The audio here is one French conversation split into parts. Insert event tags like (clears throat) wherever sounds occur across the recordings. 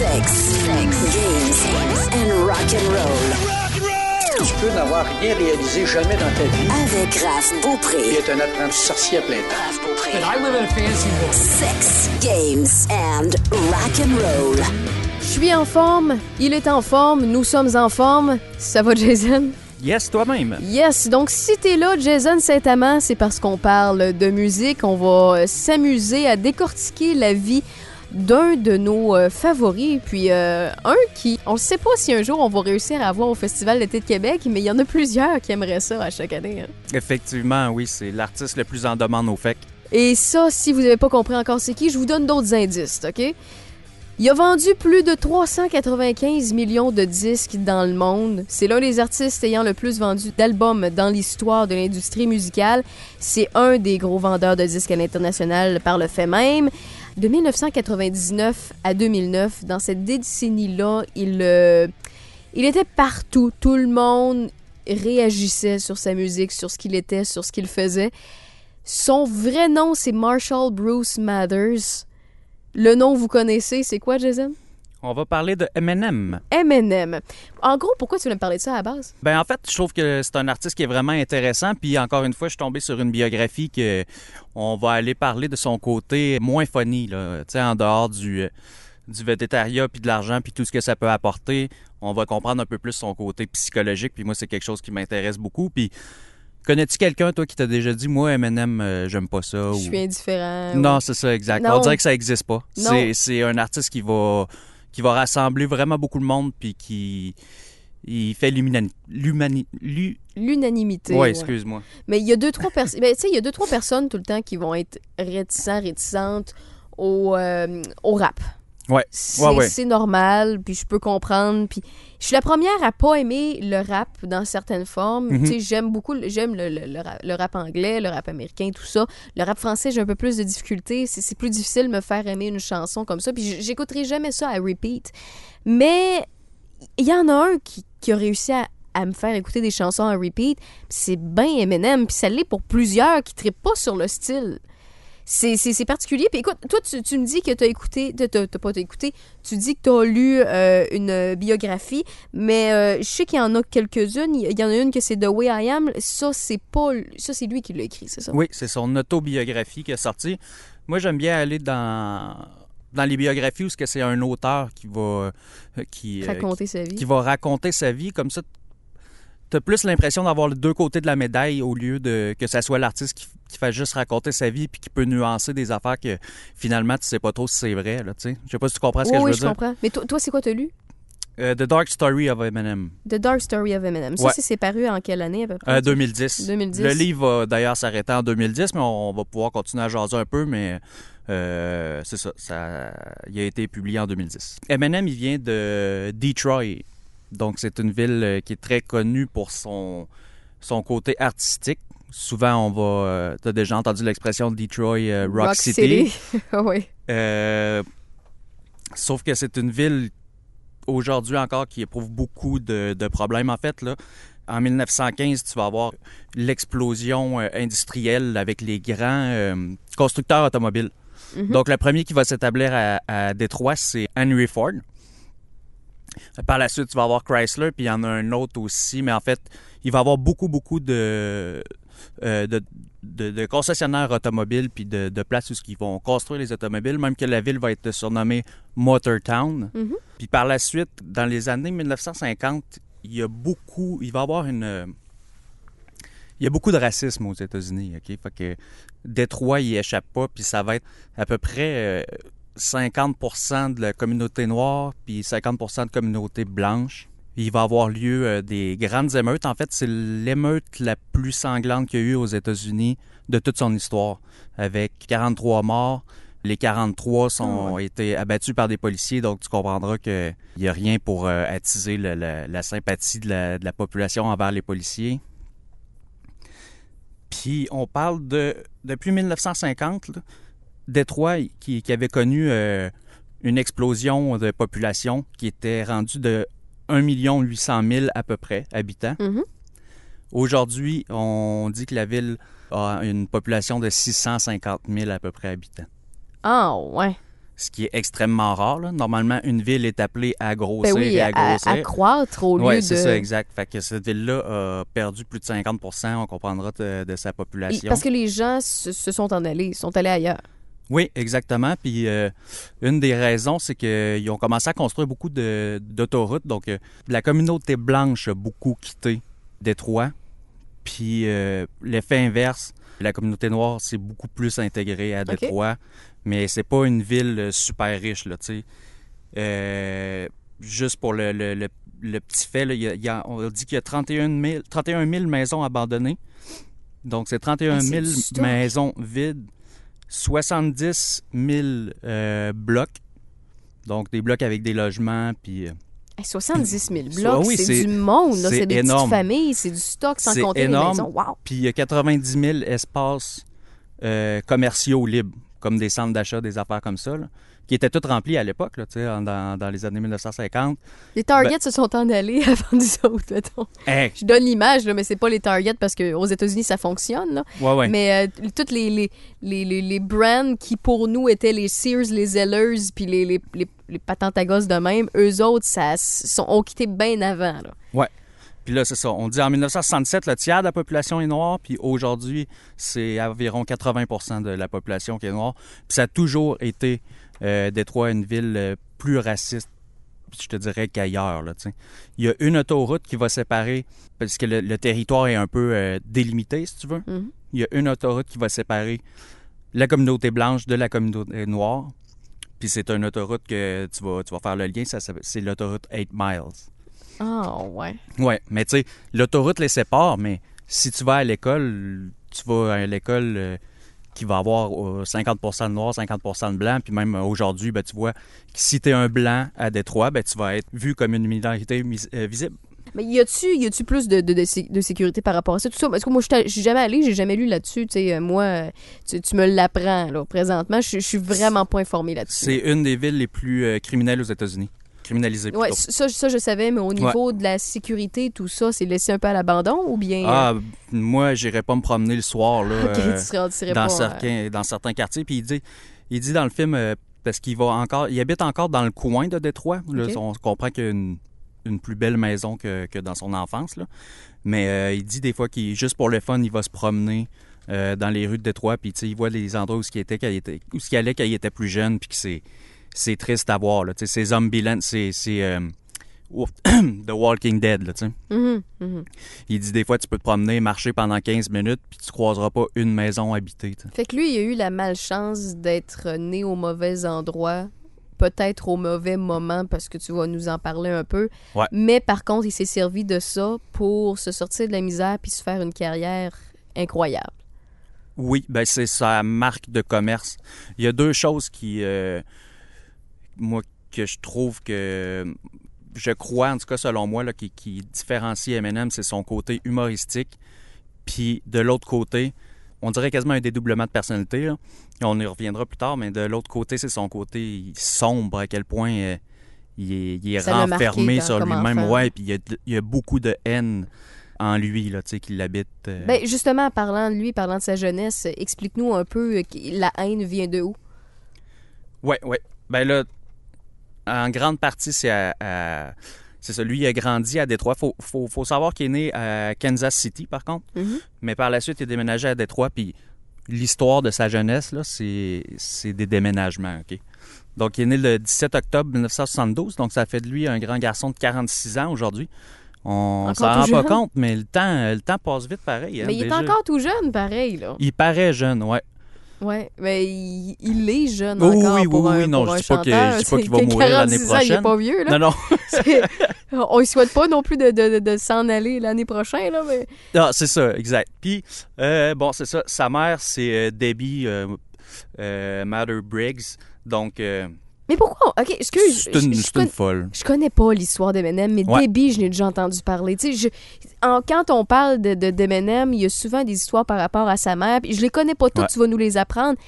Sex, sex, games and rock and roll. Tu peux n'avoir rien réalisé jamais dans ta vie Avec Raph Beaupré. être un apprenti sorcier à plein temps. Raph Beaupré. I live in a fancy world. Sex, games and rock and roll. Je suis en forme, il est en forme, nous sommes en forme. Ça va, Jason? Yes, toi-même. Yes, donc si t'es là, Jason Saint-Amand, c'est parce qu'on parle de musique. On va s'amuser à décortiquer la vie d'un de nos euh, favoris, puis euh, un qui, on ne sait pas si un jour on va réussir à avoir au Festival d'été de Québec, mais il y en a plusieurs qui aimeraient ça à chaque année. hein. Effectivement, oui, c'est l'artiste le plus en demande au FEC. Et ça, si vous n'avez pas compris encore c'est qui, je vous donne d'autres indices, OK? Il a vendu plus de 395 millions de disques dans le monde. C'est l'un des artistes ayant le plus vendu d'albums dans l'histoire de l'industrie musicale. C'est un des gros vendeurs de disques à l'international par le fait même. De 1999 à 2009, dans cette décennie-là, il, euh, il était partout. Tout le monde réagissait sur sa musique, sur ce qu'il était, sur ce qu'il faisait. Son vrai nom, c'est Marshall Bruce Mathers. Le nom, vous connaissez, c'est quoi, Jason? On va parler de Eminem. Eminem. En gros, pourquoi tu voulais me parler de ça à la base? Ben en fait, je trouve que c'est un artiste qui est vraiment intéressant. Puis encore une fois, je suis tombé sur une biographie que on va aller parler de son côté moins funny, là. Tu sais, en dehors du, euh, du végétariat puis de l'argent puis tout ce que ça peut apporter. On va comprendre un peu plus son côté psychologique. Puis moi, c'est quelque chose qui m'intéresse beaucoup. Puis connais-tu quelqu'un, toi, qui t'a déjà dit, moi, Eminem, euh, j'aime pas ça? Je ou- suis indifférent. Non, c'est ça, exact. Non. On dirait que ça existe pas. C'est un artiste qui va, qui va rassembler vraiment beaucoup de monde, puis qui il fait L'unanimité. Ouais, ouais. excuse-moi. Mais il y a deux, trois personnes. Ben, tu sais, il y a deux, trois personnes tout le temps qui vont être réticents, réticentes au, euh, au rap. Ouais. C'est Ouais, ouais. c'est normal, puis je peux comprendre. Puis je suis la première à pas aimer le rap dans certaines formes. Mhm. Tu sais, j'aime beaucoup, le- j'aime le, le- le rap, le rap anglais, le rap américain, tout ça. Le rap français, j'ai un peu plus de difficultés. C'est plus difficile de me faire aimer une chanson comme ça. Puis j'écouterai jamais ça à repeat. Mais il y en a un qui, qui a réussi à, à me faire écouter des chansons à repeat. C'est ben Eminem. Puis ça l'est pour plusieurs qui ne pas sur le style. C'est- particulier. Puis écoute, toi, tu, tu me dis que tu as écouté, t'as t'as- t'as pas écouté, tu dis que tu as lu euh, une biographie, mais euh, je sais qu'il y en a quelques-unes. Il y en a une que c'est The Way I Am. Ça, c'est pas. Ça, c'est lui qui l'a écrit, c'est ça? Oui, c'est son autobiographie qui est sortie. Moi, j'aime bien aller dans dans les biographies où ce c'est un auteur qui va euh, qui, euh, Raconter sa vie. qui va raconter sa vie comme ça. T'as plus l'impression d'avoir les deux côtés de la médaille au lieu de que ça soit l'artiste qui, qui fait juste raconter sa vie puis qui peut nuancer des affaires que finalement tu sais pas trop si c'est vrai là, tu sais. Je sais pas si tu comprends ce que oui, je veux oui, je dire. comprends. Mais toi, toi c'est quoi t'as lu? Euh, The Dark Story of Eminem, The Dark Story of Eminem. Ça, Ouais. c'est c'est paru en quelle année à peu près? Euh, 2010. 2010. Le livre va d'ailleurs s'arrêter en 2010, mais on va pouvoir continuer à jaser un peu, mais euh, c'est ça, ça. Il a été publié en 2010. Eminem, il vient de Detroit. Donc, c'est une ville euh, qui est très connue pour son, son côté artistique. Souvent, on va. tu as déjà entendu l'expression Detroit euh, Rock, City. (laughs) (laughs) oui. Euh, sauf que c'est une ville aujourd'hui encore qui éprouve beaucoup de, de problèmes. En fait, là, en 1915, tu vas avoir l'explosion euh, industrielle avec les grands euh, constructeurs automobiles. Mhm. Donc, le premier qui va s'établir à, à Détroit, c'est Henry Ford. Par la suite, tu vas avoir Chrysler, puis il y en a un autre aussi, mais en fait, il va y avoir beaucoup, beaucoup de, euh, de, de- de concessionnaires automobiles, puis de, de places où ils vont construire les automobiles, même que la ville va être surnommée Motortown. Mhm. Puis par la suite, dans les années 1950, il y a beaucoup, il va y avoir une... Il y a beaucoup de racisme aux États-Unis, OK? Fait que Détroit, il échappe pas, puis ça va être à peu près euh, 50% de la communauté noire, puis 50% de communauté blanche. Il va avoir lieu euh, des grandes émeutes. En fait, c'est l'émeute la plus sanglante qu'il y a eu aux États-Unis de toute son histoire, avec 43 morts. Les 43 sont, ont été abattus par des policiers, donc tu comprendras qu'il n'y a rien pour euh, attiser la sympathie de la, de la population envers les policiers. Puis on parle de depuis 1950, là, Détroit qui, qui avait connu euh, une explosion de population qui était rendue de 1 800 000 à peu près habitants. Mhm. Aujourd'hui, on dit que la ville a une population de 650 000 à peu près habitants. Ah, ouais. ce qui est extrêmement rare. là. Normalement, une ville est appelée à grossir Ben oui, et à, à grossir. à croître au lieu Oui, de... c'est ça, exact. Fait que cette ville-là a perdu plus de 50% on comprendra de, de sa Et- population. Parce que les gens se, se sont en allés, sont allés ailleurs. Oui, exactement. Puis euh, une des raisons, c'est qu'ils ont commencé à construire beaucoup de- d'autoroutes. Donc, euh, la communauté blanche a beaucoup quitté Détroit. Puis euh, l'effet inverse, la communauté noire s'est beaucoup plus intégrée à. Détroit. Mais c'est pas une ville super riche, là, tu sais. Juste pour le, le- le- le petit fait, là, il y a- il y a- on dit qu'il y a 31 000, 31 000 maisons abandonnées. Donc, c'est 31 Ah, c'est 000 du stock. maisons vides, 70 000 euh, blocs. Donc, des blocs avec des logements, puis... euh, Hey, 70 000 Ça, blocs, oui, c'est du monde, c'est des énorme. petites familles, c'est du stock sans compter énorme. les maisons. Wow! Puis il y a 90 000 espaces euh, commerciaux libres, comme des centres d'achat, des affaires comme ça, là, qui étaient tous remplis à l'époque, là, tu sais, en- dans, dans les années 1950. Les Targets Ben se sont en allés (laughs) avant nous autres, mettons. Hey, Je donne l'image, là, mais c'est pas les Targets parce qu'aux États-Unis, ça fonctionne. là. ouais, ouais. Mais euh, toutes les, les, les, les, les brands qui, pour nous, étaient les Sears, les Zellers, puis les, les, les, les patentes à gosses de même, eux autres, ça sont, ont quitté bien avant. Là. Puis là, c'est ça. On dit en 1967, le tiers de la population est noire, puis aujourd'hui, c'est environ 80 de la population qui est noire. Puis ça a toujours été, euh, Détroit, une ville euh, plus raciste, je te dirais, qu'ailleurs. là. Il y a une autoroute qui va séparer, parce que le, le territoire est un peu euh, délimité, si tu veux. Mhm. Il y a une autoroute qui va séparer la communauté blanche de la communauté noire. Puis c'est une autoroute que tu vas, tu vas faire le lien, ça, c'est l'autoroute 8 miles. Ah, ouais. Ouais, mais tu sais, l'autoroute les sépare, mais si tu vas à l'école, tu vas à l'école qui va avoir euh, 50 de noir, 50 de blanc, puis même euh, aujourd'hui, ben, tu vois si tu es un blanc à Détroit, ben, tu vas être vu comme une minorité euh, visible. Mais y a-tu y a-tu plus de, de, de, sé- de sécurité par rapport à ça tout ça? Parce que moi je suis jamais allée j'ai jamais lu là-dessus tu sais euh, moi euh, tu, tu me l'apprends là présentement je suis vraiment pas informée là-dessus C'est une des villes les plus euh, criminelles aux États-Unis. Ouais ça, ça je savais mais au niveau de la sécurité tout ça c'est laissé un peu à l'abandon ou bien Ah, moi, j'irais pas me promener le soir, là. (laughs) euh, ok euh, tu serais, tu serais dans, pas, euh, certains, dans certains quartiers. Puis il dit, il dit dans le film, euh, parce qu'il va encore, il habite encore dans le coin de Détroit. Là. On comprend qu'il y a une, une plus belle maison que, que dans son enfance. Là. Mais euh, il dit des fois qu'il, juste pour le fun, il va se promener euh, dans les rues de Détroit. Puis il voit les endroits où il était, où il allait quand il était plus jeune. Puis que c'est, c'est triste à voir. Là. Zombieland, c'est, c'est euh, ouf, (coughs) The Walking Dead. Là, mhm, mhm. Il dit des fois, tu peux te promener, marcher pendant 15 minutes, puis tu croiseras pas une maison habitée. fait que lui il a eu la malchance d'être né au mauvais endroit peut-être au mauvais moment parce que tu vas nous en parler un peu Ouais. mais par contre il s'est servi de ça pour se sortir de la misère puis se faire une carrière incroyable Oui, ben c'est sa marque de commerce. Il y a deux choses qui, euh, moi, que je trouve que, je crois, en tout cas selon moi, là, qui, qui différencie M&M, c'est son côté humoristique. Puis de l'autre côté, on dirait quasiment un dédoublement de personnalité. là. On y reviendra plus tard, mais de l'autre côté, c'est son côté sombre, à quel point euh, il est, il est marqué renfermé sur lui-même. Ouais, puis il y, a, il y a beaucoup de haine en lui, là, tu sais, qui l'habite. euh, Ben, justement, en parlant de lui, parlant de sa jeunesse, explique-nous un peu euh, la haine vient de où? Oui, oui. Ben là, en grande partie, c'est à, à- c'est ça. Lui, il a grandi à Détroit. Faut, faut, faut savoir qu'il est né à Kansas City, par contre. Mhm. Mais par la suite, il est déménagé à Détroit. Puis l'histoire de sa jeunesse, là, c'est, des déménagements, OK? Donc, il est né le 17 octobre 1972. Donc, ça fait de lui un grand garçon de 46 ans aujourd'hui. On Encore s'en rend pas compte, mais le temps, le temps passe vite pareil. hein, Mais il est encore tout jeune, pareil, là. Il paraît jeune, ouais. Ouais, mais il, il est jeune Oui, encore oui, pour oui, un, oui, non, je dis pas qu'il va mourir l'année 46 ans, Il est prochaine. pas vieux, là. Non, non. (laughs) On ne souhaite pas non plus de, de, s'en aller l'année prochaine, là, mais... Ah, c'est ça, exact. Puis, euh, bon, c'est ça. Sa mère, c'est euh, Debbie euh, euh, Mather Briggs. Donc, euh, Mais pourquoi? OK, excuse. c'est une, je- je une connais- folle. Je connais pas l'histoire d'Eminem, mais Ouais. Je n'ai déjà entendu parler. Tu sais, je- en- quand on parle de, de, d'Eminem, il y a souvent des histoires par rapport à sa mère. Puis je les connais pas toutes, Ouais. tu vas nous les apprendre.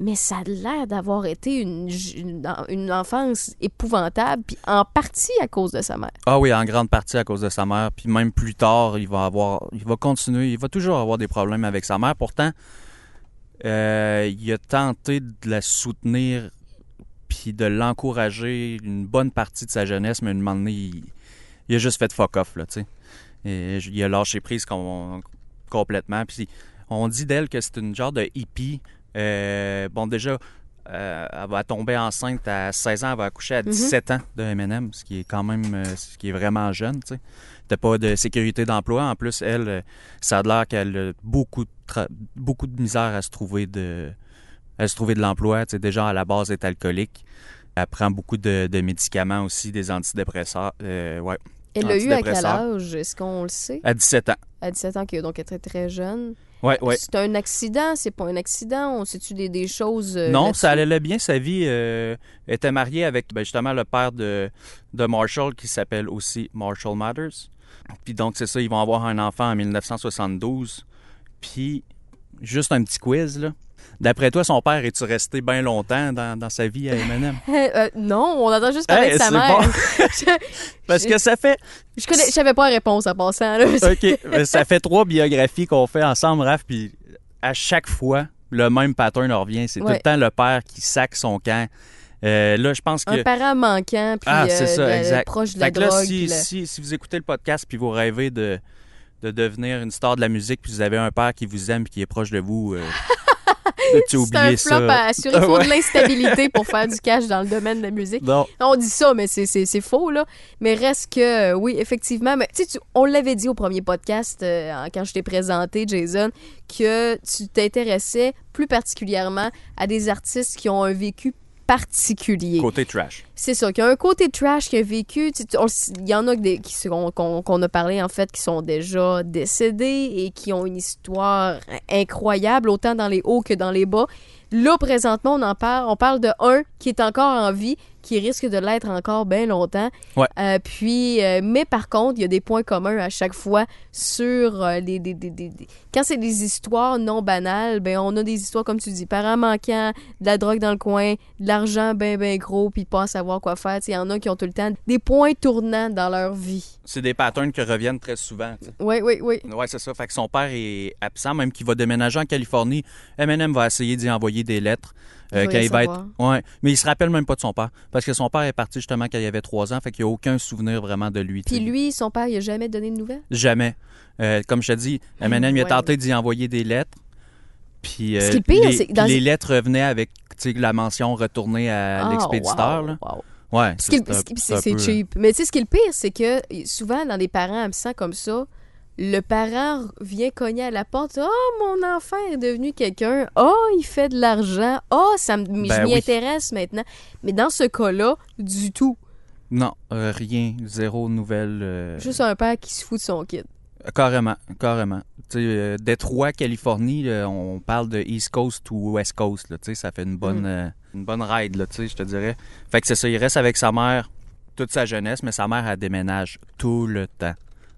Mais ça a l'air d'avoir été une, une, une enfance épouvantable, puis en partie à cause de sa mère. Ah oui, en grande partie à cause de sa mère. Puis même plus tard, il va avoir, il va continuer, il va toujours avoir des problèmes avec sa mère. Pourtant, euh, il a tenté de la soutenir. Puis de l'encourager une bonne partie de sa jeunesse, mais à un moment donné, il, il a juste fait fuck off, là, tu sais. Et il a lâché prise com- complètement. Puis on dit d'elle que c'est une genre de hippie. Euh, bon, déjà, euh, elle va tomber enceinte à 16 ans, elle va accoucher à 17 ans de M&M, ce qui est quand même, euh, ce qui est vraiment jeune, tu sais. T'as pas de sécurité d'emploi. En plus, elle, ça a l'air qu'elle a beaucoup de, beaucoup de misère à se trouver de, à se trouver de l'emploi. Tu sais, déjà, à la base, elle est alcoolique. Elle prend beaucoup de, de médicaments aussi, des antidépresseurs. Euh, ouais, Elle l'a eu à quel âge? Est-ce qu'on le sait? à 17 ans. À 17 ans, donc elle est très très jeune. Ouais, ouais. C'est un accident, c'est pas un accident? On sait-tu des, des choses? euh, Non, ça allait bien sa vie. Euh, elle était mariée avec ben, justement le père de, de Marshall qui s'appelle aussi Marshall Mathers. Puis donc, c'est ça, ils vont avoir un enfant en 1972. Puis, juste un petit quiz, là. D'après toi, son père, est-tu resté bien longtemps dans, dans sa vie à M&M? (laughs) Euh, non, on entend juste Hey, de sa mère. bon. (laughs) je, (laughs) Parce que ça fait... je connais, je savais pas la réponse en passant. Là. OK, ben, ça fait trois biographies qu'on fait ensemble, Raph, puis à chaque fois, le même pattern revient. C'est tout le temps le père qui sac son camp. Euh, là, je pense que... Un parent manquant, puis Ah, c'est euh, ça, exact. proche de la Fait là, drogue. si, la- si, si vous écoutez le podcast puis vous rêvez de, de devenir une star de la musique puis vous avez un père qui vous aime puis qui est proche de vous, euh, (laughs) tu C'est un flop ça. à assurer. (laughs) Il faut Ouais. de l'instabilité pour (laughs) faire du cash dans le domaine de la musique. Non. On dit ça, mais c'est- faux, là. Mais reste que, euh, oui, effectivement. Mais tu on l'avait dit au premier podcast, euh, quand je t'ai présenté, Jason, que tu t'intéressais plus particulièrement à des artistes qui ont un vécu particulier. Côté trash. C'est ça, qu'il y a un côté trash qui a vécu. Il y en a des- qui qu'on a parlé, en fait, qui sont déjà décédés et qui ont une histoire incroyable, autant dans les hauts que dans les bas. Là, présentement, on en parle. On parle de un qui est encore en vie, qui risque de l'être encore bien longtemps. Ouais. Euh, puis, euh, mais par contre, il y a des points communs à chaque fois sur euh, les, des- des- des- des- Quand c'est des histoires non banales, ben on a des histoires, comme tu dis, parents manquants, de la drogue dans le coin, de l'argent bien, bien gros, puis pas à savoir quoi faire. Il y en a qui ont tout le temps des points tournants dans leur vie. C'est des patterns qui reviennent très souvent. Oui, oui, oui. Ouais, c'est ça. Fait que son père est absent, même qu'il va déménager en Californie. M&M va essayer d'y envoyer des lettres. Euh, quand il va savoir. être. Ouais. Mais il se rappelle même pas de son père. Parce que son père est parti justement quand il avait trois ans. Fait qu'il n'y a aucun souvenir vraiment de lui. Puis lui, son père, il a jamais donné de nouvelles? Jamais. Euh, comme je te dis, M&M, il a Ouais. tenté d'y envoyer des lettres. Puis Ce euh, pire, les, c'est que dans- les lettres revenaient avec la mention retournée à Ah, l'expéditeur. wow, là. wow. Ouais, c'est cheap. Mais tu sais, ce qui est le pire, c'est que souvent, dans des parents absents comme ça, le parent vient cogner à la porte. Oh, mon enfant est devenu quelqu'un. Oh, il fait de l'argent. Oh, ça me, je Ben m'y oui. intéresse maintenant. Mais dans ce cas-là, du tout. Non, euh, rien, zéro nouvelle. euh, Juste un père qui se fout de son kid. Carrément, carrément. Tu euh, Détroit, Californie, là, on parle de East Coast ou West Coast. Là, ça fait une bonne, Mm. une bonne ride, là, je te dirais. Fait que c'est ça, il reste avec sa mère toute sa jeunesse, mais sa mère, elle déménage tout le temps.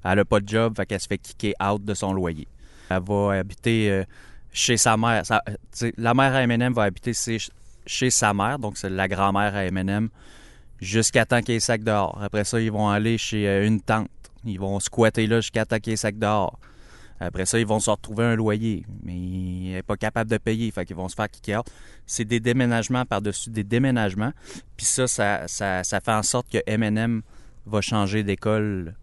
Elle a pas de job, fait qu'elle se fait kicker out de son loyer. Elle va habiter euh, chez sa mère. Euh, la mère à M&M va habiter chez, sa mère, donc c'est la grand-mère à M&M, jusqu'à temps qu'il y ait sac dehors. Après ça, ils vont aller chez euh, une tante. Ils vont squatter là jusqu'à temps qu'il y ait sac dehors. Après ça, ils vont se retrouver un loyer, mais il n'est pas capable de payer, fait qu'ils vont se faire kicker out. C'est des déménagements par-dessus des déménagements. Puis ça, ça, ça fait en sorte que M&M va changer d'école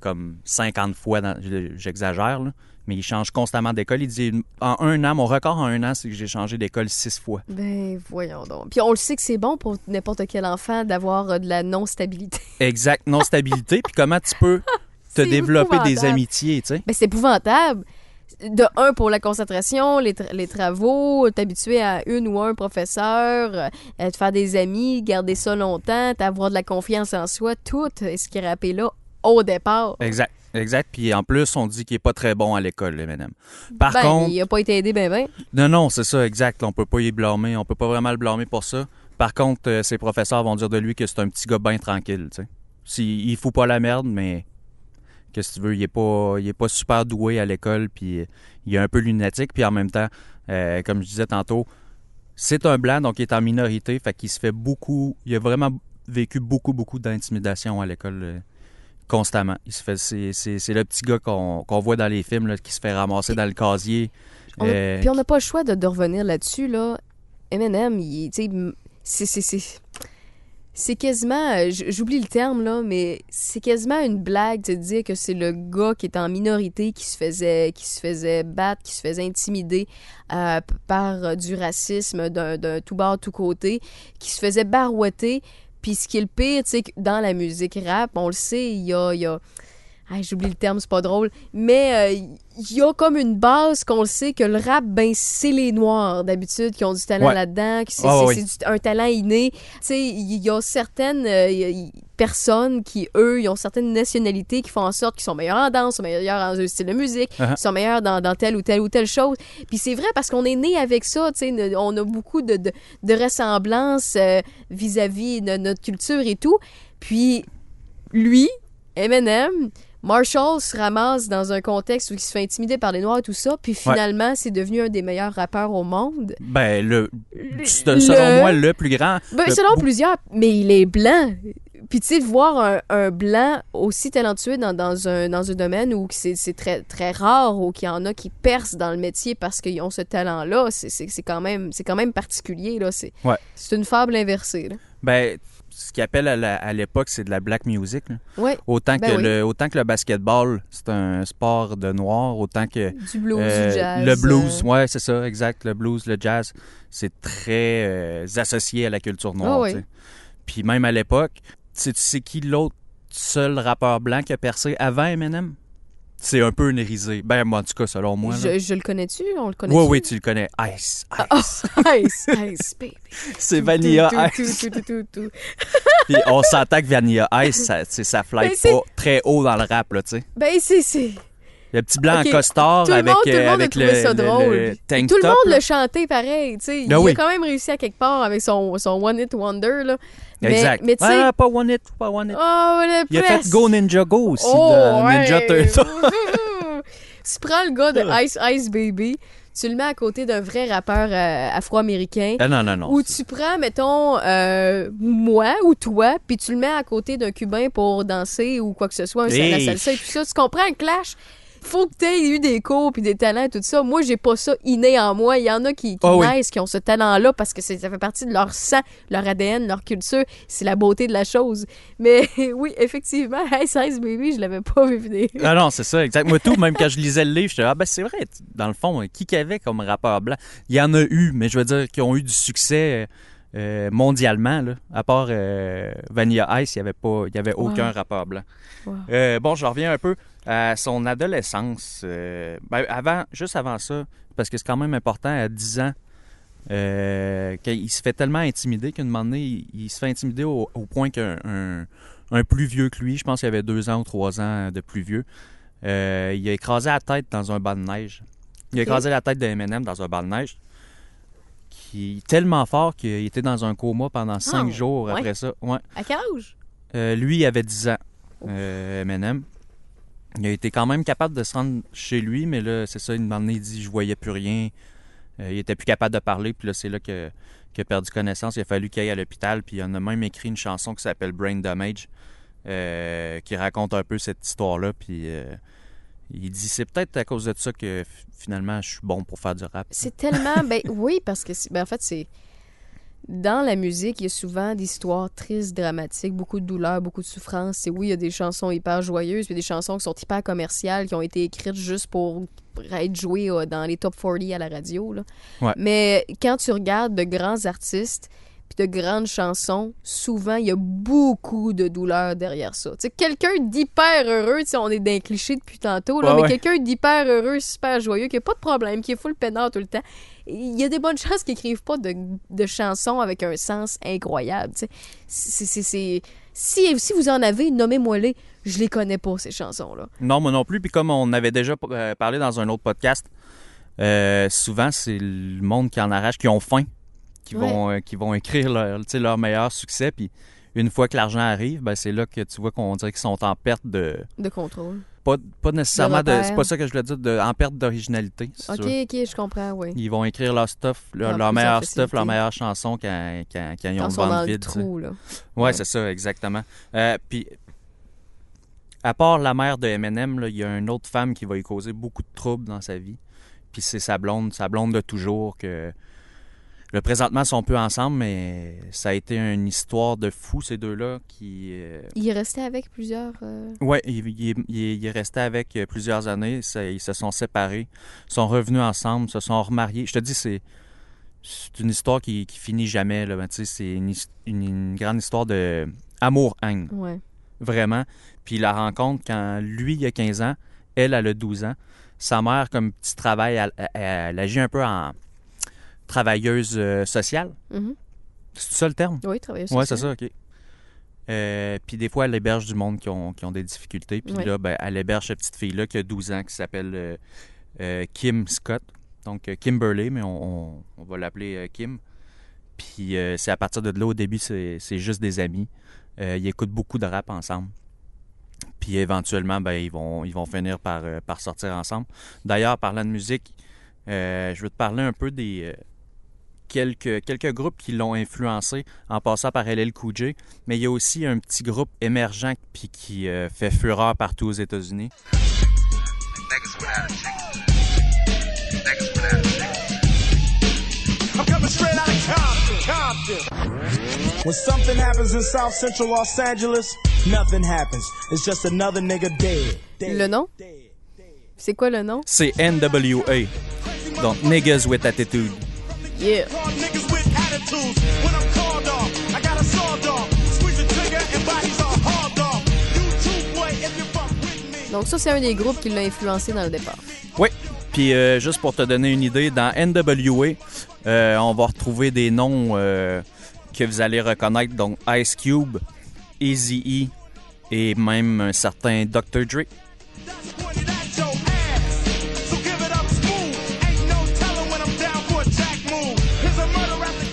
comme 50 fois, dans- j'exagère, là, mais il change constamment d'école. Il dit, en un an, mon record en un an, c'est que j'ai changé d'école six fois. Ben, voyons donc. Puis on le sait que c'est bon pour n'importe quel enfant d'avoir euh, de la non-stabilité. (laughs) Exact, non-stabilité. Puis comment tu peux (laughs) te C'est développer des amitiés, tu sais? Ben, c'est épouvantable. De un, pour la concentration, les, tra- les travaux, t'habituer à une ou un professeur, euh, te faire des amis, garder ça longtemps, t'avoir de la confiance en soi, tout ce qui est rappelé là au départ. Exact, exact. Puis en plus, on dit qu'il est pas très bon à l'école, le M&M. Par ben, contre, il a pas été aidé ben ben. non, non, c'est ça, exact. On peut pas y blâmer. On peut pas vraiment le blâmer pour ça. Par contre, euh, ses professeurs vont dire de lui que c'est un petit gars bien tranquille, tu sais. Si, il fout pas la merde, mais qu'est-ce que tu veux, il est pas, il est pas super doué à l'école, puis euh, il est un peu lunatique, puis en même temps, euh, comme je disais tantôt, c'est un blanc, donc il est en minorité, fait qu'il se fait beaucoup, il a vraiment vécu beaucoup, beaucoup d'intimidation à l'école constamment. Il se fait, c'est, c'est, c'est le petit gars qu'on, qu'on voit dans les films là, qui se fait ramasser dans le casier. On a- euh, Puis on n'a pas le choix de, de revenir là-dessus, là. Eminem, il, c'est c'est c'est c'est quasiment euh, j'oublie le terme là mais c'est quasiment une blague de dire que c'est le gars qui est en minorité qui se faisait qui se faisait battre qui se faisait intimider euh, par du racisme d'un d'un tout bord tout côté qui se faisait barouetter puis ce qui est le pire tu sais que dans la musique rap on le sait il y a ah, j'oublie le terme, c'est pas drôle. Mais euh, il y a comme une base qu'on le sait que le rap, ben, c'est les Noirs d'habitude qui ont du talent Ouais. là-dedans, c'est un talent inné. Tu sais, il y a certaines euh, y- personnes qui, eux, ils ont certaines nationalités qui font en sorte qu'ils sont meilleurs en danse, sont meilleurs en style de musique, Uh-huh. ils sont meilleurs dans, dans telle ou telle ou telle chose. Puis c'est vrai parce qu'on est né avec ça, tu sais, on a beaucoup de, de, de ressemblances euh, vis-à-vis de notre culture et tout. Puis lui, Eminem, Marshall se ramasse dans un contexte où il se fait intimider par les Noirs et tout ça, puis finalement, c'est devenu un des meilleurs rappeurs au monde. Ben, le, selon moi, le plus grand. Ben, le- selon plusieurs, mais il est blanc. Puis tu sais, de voir un, un blanc aussi talentueux dans, dans, un, dans un domaine où c'est très, très rare ou qu'il y en a qui percent dans le métier parce qu'ils ont ce talent-là, c'est- quand, même- c'est quand même particulier. là. C'est Ouais. c'est une fable inversée. Là. Ben, ce qu'ils appellent à l'époque, c'est de la black music. là. Ouais, Autant, Ben que oui. le, autant que le basketball, c'est un sport de noir, autant que du blues, euh, du jazz. le blues, euh, ouais, c'est ça, exact. Le blues, le jazz, c'est très euh, associé à la culture noire. Ah oui. tu sais. Puis même à l'époque, tu sais qui l'autre seul rappeur blanc qui a percé avant Eminem? C'est un peu nérisé. Ben, moi, en tout cas, selon moi. je, je le connais-tu? On le connaît Oui, oui, tu le connais. Ice, Ice. (laughs) Ice, ice, baby. c'est Vanilla Tout, Ice. tout, tout, tout, tout. (laughs) Puis on s'entend que Vanilla Ice, ça, ça fly très haut dans le rap, là, tu sais. Ben, c'est... Le petit blanc Ok, en costard Tout le avec, le euh, monde a avec trouvé le, ça le- drôle. le tank tout le monde là. le chantait pareil, tu sais. Il Ben a quand même réussi à quelque part avec son, son One Hit Wonder, là. Mais, Exact. Mais tu sais... Ah, pas One It, pas One It. Oh, Il a fait Go Ninja Go aussi Oh, dans Ninja. Turtle. (laughs) tu prends le gars de Ice Ice Baby, tu le mets à côté d'un vrai rappeur euh, afro-américain. Ah, non, non, non. Ou tu prends, mettons, euh, moi ou toi, puis tu le mets à côté d'un Cubain pour danser ou quoi que ce soit, un Hey. salsa et tout ça. Tu comprends un clash? Faut que tu aies eu des cours puis des talents et tout ça. Moi, j'ai pas ça inné en moi. Il y en a qui, qui Ah oui. naissent, qui ont ce talent-là parce que ça fait partie de leur sang, leur ADN, leur culture. C'est la beauté de la chose. Mais (laughs) oui, effectivement, (laughs) Hey Size Baby, je l'avais pas vu venir. Ah non, c'est ça, exact. Moi, tout, même quand je lisais le livre, j'étais ah ben c'est vrai, dans le fond, qui qu'il y avait comme rappeur blanc? Il y en a eu, mais je veux dire, qui ont eu du succès euh, mondialement, là. À part euh, Vanilla Ice, il n'y avait, pas, il y avait aucun Wow. rappeur blanc. Wow. Euh, bon, je reviens un peu à son adolescence. Euh, ben, avant, juste avant ça, parce que c'est quand même important, à 10 ans, euh, qu'il se fait tellement intimider qu'à un moment donné, il, il se fait intimider au, au point qu'un un, un plus vieux que lui, je pense qu'il avait deux ans ou trois ans de plus vieux, euh, il a écrasé la tête dans un banc de neige. Il a écrasé la tête de Eminem dans un banc de neige. Qui tellement fort qu'il était dans un coma pendant cinq ouais. jours après ça. Ouais. À quel âge? Euh, lui, il avait 10 ans, euh, Eminem. Il a été quand même capable de se rendre chez lui, mais là, c'est ça, une moment il dit je voyais plus rien. Euh, il était plus capable de parler, puis là, c'est là que- qu'il a perdu connaissance. Il a fallu qu'il aille à l'hôpital, puis il en a même écrit une chanson qui s'appelle Brain Damage, euh, qui raconte un peu cette histoire-là, puis il dit c'est peut-être à cause de ça que finalement je suis bon pour faire du rap. C'est tellement. Ben (laughs) oui, parce que, c'est- ben, en fait, c'est. Dans la musique, il y a souvent des histoires tristes, dramatiques, beaucoup de douleur, beaucoup de souffrance. C'est oui, il y a des chansons hyper joyeuses, puis des chansons qui sont hyper commerciales, qui ont été écrites juste pour être jouées euh, dans les top 40 à la radio. là. Ouais. Mais quand tu regardes de grands artistes, puis de grandes chansons, souvent, il y a beaucoup de douleur derrière ça. Tu sais, quelqu'un d'hyper heureux, tu sais, on est d'un cliché depuis tantôt, là, Ouais, mais ouais. quelqu'un d'hyper heureux, super joyeux, qui a pas de problème, qui est full peinard tout le temps, il y a des bonnes chances qu'ils écrivent pas de, de chansons avec un sens incroyable. tu sais. C'est- c'est- c'est- Si, si vous en avez, nommez-moi-les. Je les connais pas, ces chansons-là. Non, moi non plus. Puis comme on avait déjà euh, parlé dans un autre podcast, euh, souvent c'est le monde qui en arrache, qui ont faim, qui Ouais. vont euh, qui vont écrire leur, leur meilleur succès. Puis une fois que l'argent arrive, ben, c'est là que tu vois qu'on dirait qu'ils sont en perte de De contrôle. pas, pas nécessairement de, c'est pas ça que je voulais dire de, en perte d'originalité. si Ok, ok, je comprends, oui. Ils vont écrire leur stuff, leur, meilleur stuff, leur meilleure chanson quand, quand, quand ils ont Quand le ventre vide. trou, là. Ouais, Ouais. c'est ça, exactement. Euh, puis, à part la mère de Eminem, il y a une autre femme qui va lui causer beaucoup de troubles dans sa vie. Puis c'est sa blonde, sa blonde de toujours que Le présentement, ils sont peu ensemble, mais ça a été une histoire de fou, ces deux-là, qui... euh, Il est resté avec plusieurs. euh, Ouais, il, il, est resté avec euh, plusieurs années. Ils se sont séparés, sont revenus ensemble, se sont remariés. Je te dis, c'est c'est une histoire qui, qui finit jamais. Là. Ben, c'est une, une- une grande histoire de amour-haine, Ouais. vraiment. Puis la rencontre, quand lui, il a 15 ans, elle, elle a 12 ans. Sa mère, comme petit travail, elle, elle- elle agit un peu en travailleuse euh, sociale. Mhm. C'est ça le terme? Oui, travailler Oui, c'est ça, OK. Euh, puis des fois, elle héberge du monde qui ont, qui ont des difficultés. Puis là, ben, elle héberge cette petite fille-là qui a 12 ans, qui s'appelle euh, euh, Kim Scott. Donc, Kimberly, mais on, on- on va l'appeler Kim. Puis c'est à partir de là, au début, c'est juste des amis. Ils écoutent beaucoup de rap ensemble. Puis éventuellement, ben, ils, vont, ils vont finir par, par sortir ensemble. D'ailleurs, parlant de musique, je veux te parler un peu des... quelques, quelques groupes qui l'ont influencé en passant par LL Cool J, mais il y a aussi un petit groupe émergent puis qui euh, fait fureur partout aux États-Unis. When something happens in South Central Los Angeles, nothing happens. It's just another nigga dead. dead Le nom? C'est quoi le nom? C'est NWA, donc Niggas with Attitude. Yeah. Call niggas with attitudes. When I'm called off, I got a sawed off. Squeeze the trigger and bodies are hauled off. You too, boy, if you fuck with me. Donc ça, c'est un des groupes qui l'a influencé dans le départ. Oui, puis euh, juste pour te donner une idée, dans NWA, euh, on va retrouver des noms euh, que vous allez reconnaître, donc Ice Cube, Eazy-E et même un certain Dr. Dre.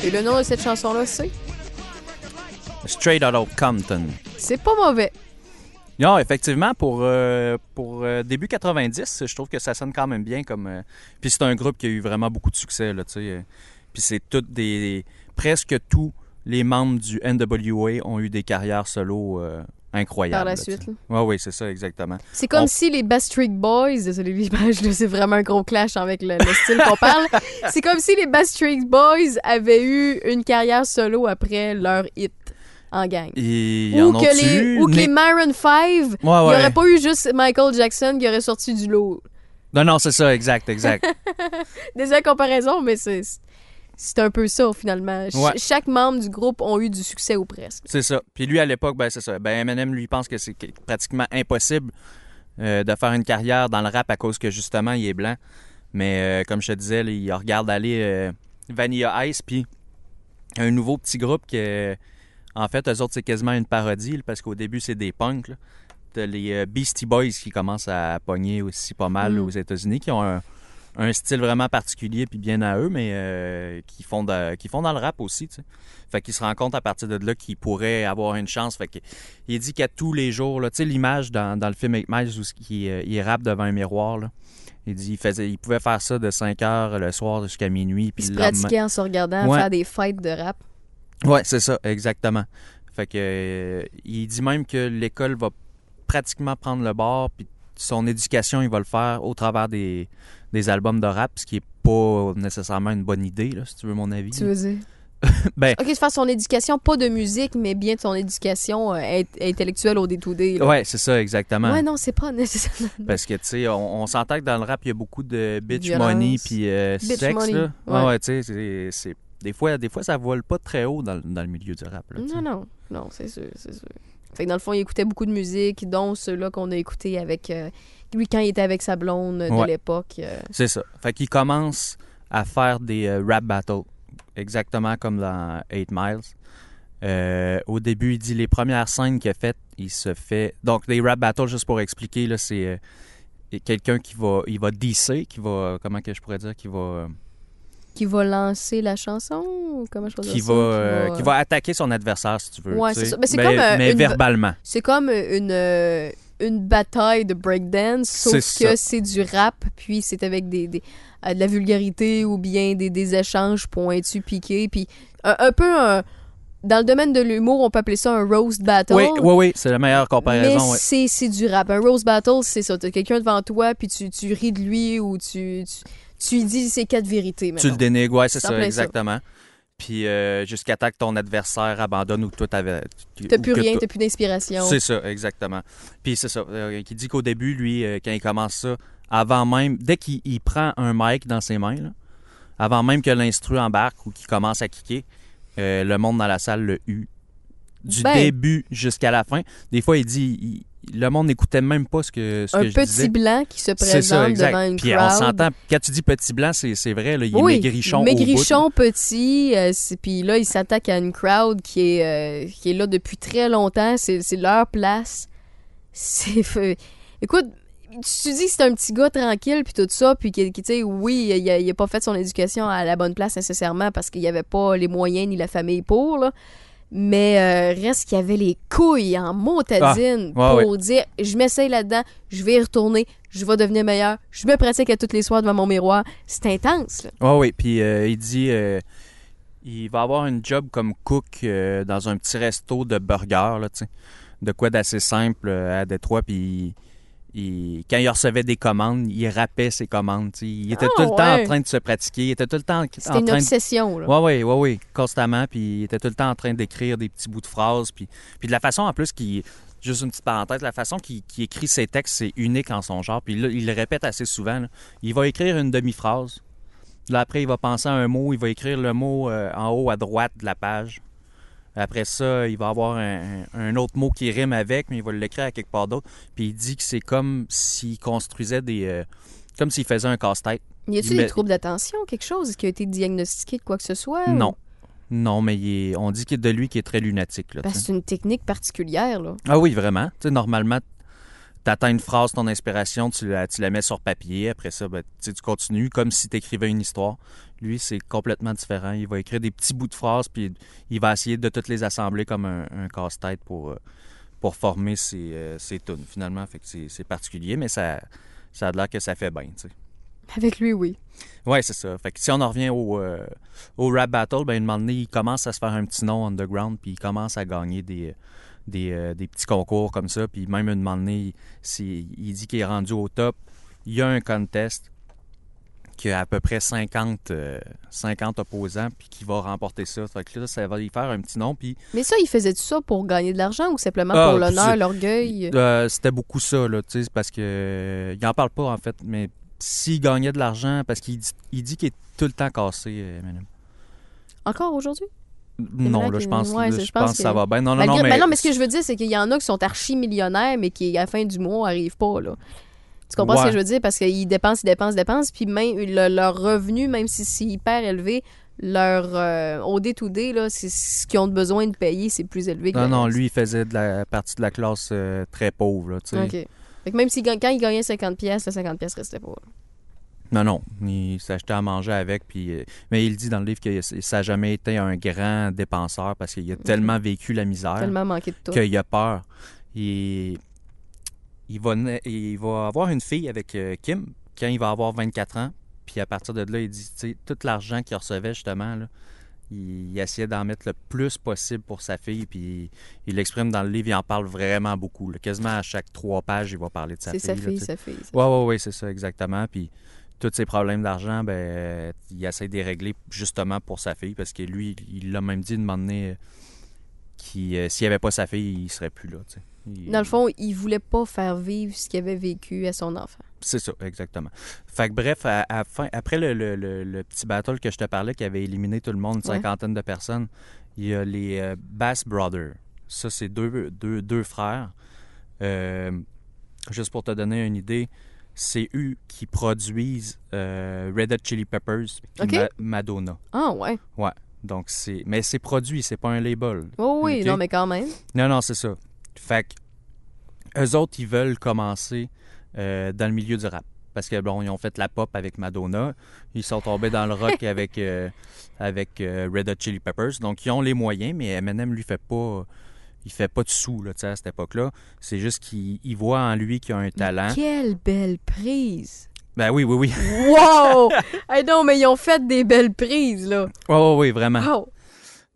Et le nom de cette chanson-là, c'est? Straight Out of Compton. C'est pas mauvais. Non, effectivement, pour, euh, pour euh, début 90, je trouve que ça sonne quand même bien. comme euh, Puis c'est un groupe qui a eu vraiment beaucoup de succès. Là, tu sais. Puis c'est toutes des... Presque tous les membres du NWA ont eu des carrières solo incroyables. Par la suite. Ouais, oui, c'est ça, exactement. C'est comme On- si les Backstreet Boys, (laughs) désolé l'image, c'est vraiment un gros clash avec le, le style qu'on parle. (laughs) C'est comme si les Backstreet Boys avaient eu une carrière solo après leur hit en gang. Et Ou en que, les, ou que les Nick- Maroon 5, il Ouais, n'y ouais. aurait pas eu juste Michael Jackson qui aurait sorti du lot. Non, non, c'est ça, exact, exact. (laughs) Désolé la comparaison, mais c'est c'est un peu ça finalement. Ch- Ouais. chaque membre du groupe ont eu du succès ou presque. C'est ça. Puis lui, à l'époque, ben, c'est ça. Ben, Eminem, lui, pense que c'est que- pratiquement impossible euh, de faire une carrière dans le rap à cause que, justement, il est blanc. Mais euh, comme je te disais, là, il regarde aller euh, Vanilla Ice, puis un nouveau petit groupe que, en fait, eux autres, c'est quasiment une parodie, là, parce qu'au début, c'est des punks. là. T'as les Beastie Boys qui commencent à pogner aussi pas mal Mm. aux États-Unis, qui ont un, un style vraiment particulier puis bien à eux, mais euh, qui, font de- qui font dans le rap aussi, tu sais. Fait qu'il se rend compte à partir de là qu'il pourrait avoir une chance. Fait que, il dit qu'à tous les jours, là, tu sais, l'image dans, dans le film avec Miles où il, euh, il rappe devant un miroir, là. Il dit il, faisait, il pouvait faire ça de 5 heures le soir jusqu'à minuit. Puis Ils se pratiquaient en se regardant, Ouais. faire des fights de rap. Ouais, c'est ça, exactement. Fait que euh, il dit même que l'école va pratiquement prendre le bord, puis son éducation, il va le faire au travers des, des albums de rap, ce qui est pas nécessairement une bonne idée, là, si tu veux mon avis. Tu veux dire? (laughs) Ben, Ok, de faire son éducation, pas de musique, mais bien de son éducation euh, int- intellectuelle au D2D. là. ouais, c'est ça, exactement. Ouais, non, c'est pas (laughs) nécessairement. Parce que, tu sais, on, on s'entend que dans le rap, il y a beaucoup de bitch Violence. money puis euh, sexe, money, là. ouais. Ouais, ouais, tu sais, c'est- c'est... Des fois, des fois, ça vole pas très haut dans, le- dans le milieu du rap, là. Non, non, non, c'est sûr, c'est sûr. Fait que dans le fond, il écoutait beaucoup de musique, dont ceux-là qu'on a écoutés avec euh, lui quand il était avec sa blonde de Ouais. l'époque. euh. C'est ça. Fait qu'il commence à faire des euh, rap battles, exactement comme dans 8 Miles. Au début, il dit les premières scènes qu'il a faites, il se fait... Donc, des rap battles, juste pour expliquer, là, c'est quelqu'un qui va, il va DC, qui va... Comment que je pourrais dire? Qui va... euh, Qui va lancer la chanson ou comment je peux dire Qui ça? va, euh, qui va attaquer son adversaire, si tu veux. Ouais, c'est ça. Ben, c'est mais, comme, euh, mais une- verbalement. C'est comme une, euh, une bataille de breakdance, sauf C'est que ça. c'est du rap, puis c'est avec des, des- euh, de la vulgarité ou bien des, des échanges pointus, piqués, puis un, un peu un- Dans le domaine de l'humour, on peut appeler ça un roast battle. Oui, oui, oui, c'est la meilleure Mais comparaison. ouais. c'est, c'est du rap. Un roast battle, c'est ça. T'as quelqu'un devant toi, puis tu, tu ris de lui ou tu, tu, tu lui dis ses quatre vérités. Tu le dénigres, ouais, c'est Ça exactement. Puis euh, jusqu'à temps que ton adversaire abandonne ou toi t'avais. tu- T'as plus que rien, t'as plus d'inspiration. C'est ça, exactement. Puis c'est ça. euh, qui dit qu'au début, lui, euh, quand il commence ça, avant même, dès qu'il il prend un mic dans ses mains, là, avant même que l'instru embarque ou qu'il commence à kicker, euh, le monde dans la salle le eu. Du Ben. début jusqu'à la fin. Des fois, il dit, il- le monde n'écoutait même pas ce que, ce Un que je petit disais. blanc qui se présente ça, exact. devant une Puis crowd. on s'entend, quand tu dis petit blanc, c'est vrai, là, il est oui, maigrichon. au bout. maigrichon petit, euh, puis là, il s'attaque à une crowd qui est, euh, qui est là depuis très longtemps. C'est leur place. (laughs) C'est... Écoute, tu dis que c'est un petit gars tranquille, puis tout ça, puis qui, tu sais, oui, il a, il a pas fait son éducation à la bonne place nécessairement parce qu'il y avait pas les moyens ni la famille pour, là. Mais euh, reste qu'il y avait les couilles en motadine Ah, ouais, pour dire je m'essaye là-dedans, je vais y retourner, je vais devenir meilleur, je me pratique à toutes les soirs devant mon miroir. C'est intense, là. Oui, oui. Puis euh, il dit euh, il va avoir une job comme cook dans un petit resto de burgers, là, tu sais. De quoi d'assez simple à Détroit. Puis il- quand il recevait des commandes, il rappait ses commandes. Il était Ah, tout le temps ouais. en train de se pratiquer. Il était tout le temps en C'était une train de obsession, là. Oui, oui, oui, oui, constamment. Puis il était tout le temps en train d'écrire des petits bouts de phrases. Puis, puis de la façon en plus qu'il. Juste une petite parenthèse, la façon qu'il écrit ses textes, c'est unique en son genre. Puis là, il le répète assez souvent. là. Il va écrire une demi-phrase. Là, après, il va penser à un mot. Il va écrire le mot euh, en haut à droite de la page. Après ça, il va avoir un, un autre mot qui rime avec, mais il va l'écrire à quelque part d'autre. Puis il dit que c'est comme s'il construisait des. euh, comme s'il faisait un casse-tête. Y a-t-il il des troubles d'attention, quelque chose qui a été diagnostiqué de quoi que ce soit? ou- Non. Non, mais il est- on dit qu'il est de lui qui est très lunatique. Là, Parce tu que sais. c'est une technique particulière, là. Ah oui, vraiment. Tu sais, normalement, tu attends une phrase, ton inspiration, tu la, tu la mets sur papier. Après ça, ben, tu continues comme si tu écrivais une histoire. Lui, c'est complètement différent. Il va écrire des petits bouts de phrases, puis il va essayer de toutes les assembler comme un, un casse-tête pour, euh, pour former ses, euh, ses tunes, finalement. Fait que c'est particulier, mais ça, ça a l'air que ça fait bien, tu sais. Avec lui, oui. Ouais, c'est ça. Fait que si on en revient au, euh, au rap battle, ben, un moment donné, il commence à se faire un petit nom underground, puis il commence à gagner des, des, euh, des petits concours comme ça. Puis même un moment donné, il, dit qu'il est rendu au top. Il y a un contest qui a à peu près 50, euh, 50 opposants, puis qui va remporter ça. Fait que là, ça va lui faire un petit nom. Puis Mais ça, il faisait tout ça pour gagner de l'argent ou simplement Ah, pour l'honneur, l'orgueil? euh, c'était beaucoup ça, là, tu sais, parce que il en parle pas en fait, mais s'il gagnait de l'argent, parce qu'il dit, il dit qu'il est tout le temps cassé, euh, Eminem. Encore aujourd'hui? Non, là, je pense, ouais, là, c'est- je je pense que ça va bien. Non, non, Malgré- non, mais... Ben non, mais ce que je veux dire, c'est qu'il y en a qui sont archi-millionnaires, mais qui, à la fin du mois, n'arrivent pas, là. Tu comprends ce que je veux dire? Parce qu'ils dépensent, ils dépensent, ils dépensent, puis même le- leur revenu, même si c'est hyper élevé, leur euh, au day-to-day, ce qu'ils ont besoin de payer, c'est plus élevé que Non, non, lui, il faisait de la partie de la classe euh, très pauvre, là, tu sais. OK. Fait que même si, quand il gagnait 50 pièces, le 50 pièces restait pas. là. Non, non, il s'achetait à manger avec, puis... euh, mais il dit dans le livre que ça n'a jamais été un grand dépenseur parce qu'il a tellement vécu la misère Tellement manqué de tout. qu'il a peur. Il... Il, va, il va avoir une fille avec euh, Kim quand il va avoir 24 ans, puis à partir de là, il dit, tu sais, tout l'argent qu'il recevait, justement, là, il, il essayait d'en mettre le plus possible pour sa fille, puis il l'exprime dans le livre, il en parle vraiment beaucoup. là. Quasiment à chaque trois pages, il va parler de sa C'est fille. sa là, fille, sa fille. sa Ouais, ouais, ouais, c'est ça, exactement. Puis tous ses problèmes d'argent, ben, il essaie de les régler justement pour sa fille, parce que lui, il l'a même dit de m'emmener euh, qu'il, euh, s'il n'y avait pas sa fille, il serait plus là. tu sais. Il- Dans le fond, il voulait pas faire vivre ce qu'il avait vécu à son enfant. C'est ça, exactement. Fait que bref, à, à fin, après le, le- le- le petit battle que je te parlais, qui avait éliminé tout le monde, une Ouais. cinquantaine de personnes, il y a les euh, Bass Brothers. Ça, c'est deux, deux, deux frères. Euh, juste pour te donner une idée, c'est eux qui produisent euh, Red Hot Chili Peppers. Ma- Madonna. Ah, ouais. Ouais. Donc, c'est... Mais c'est produit, c'est pas un label. Oh, oui, non, mais quand même. Non, non, c'est ça. Fait que eux autres, ils veulent commencer euh, dans le milieu du rap. Parce que, bon, ils ont fait la pop avec Madonna. Ils sont tombés dans le (laughs) rock avec, euh, avec Red Hot Chili Peppers. Donc, ils ont les moyens, mais Eminem, lui, fait pas... Il fait pas de sous, là, à cette époque-là. C'est juste qu'il il voit en lui qu'il a un talent. Quelle belle prise! Ben oui, oui, oui. Wow! (laughs) hey, non, mais ils ont fait des belles prises, là. Oui, oui, oui, vraiment. Wow!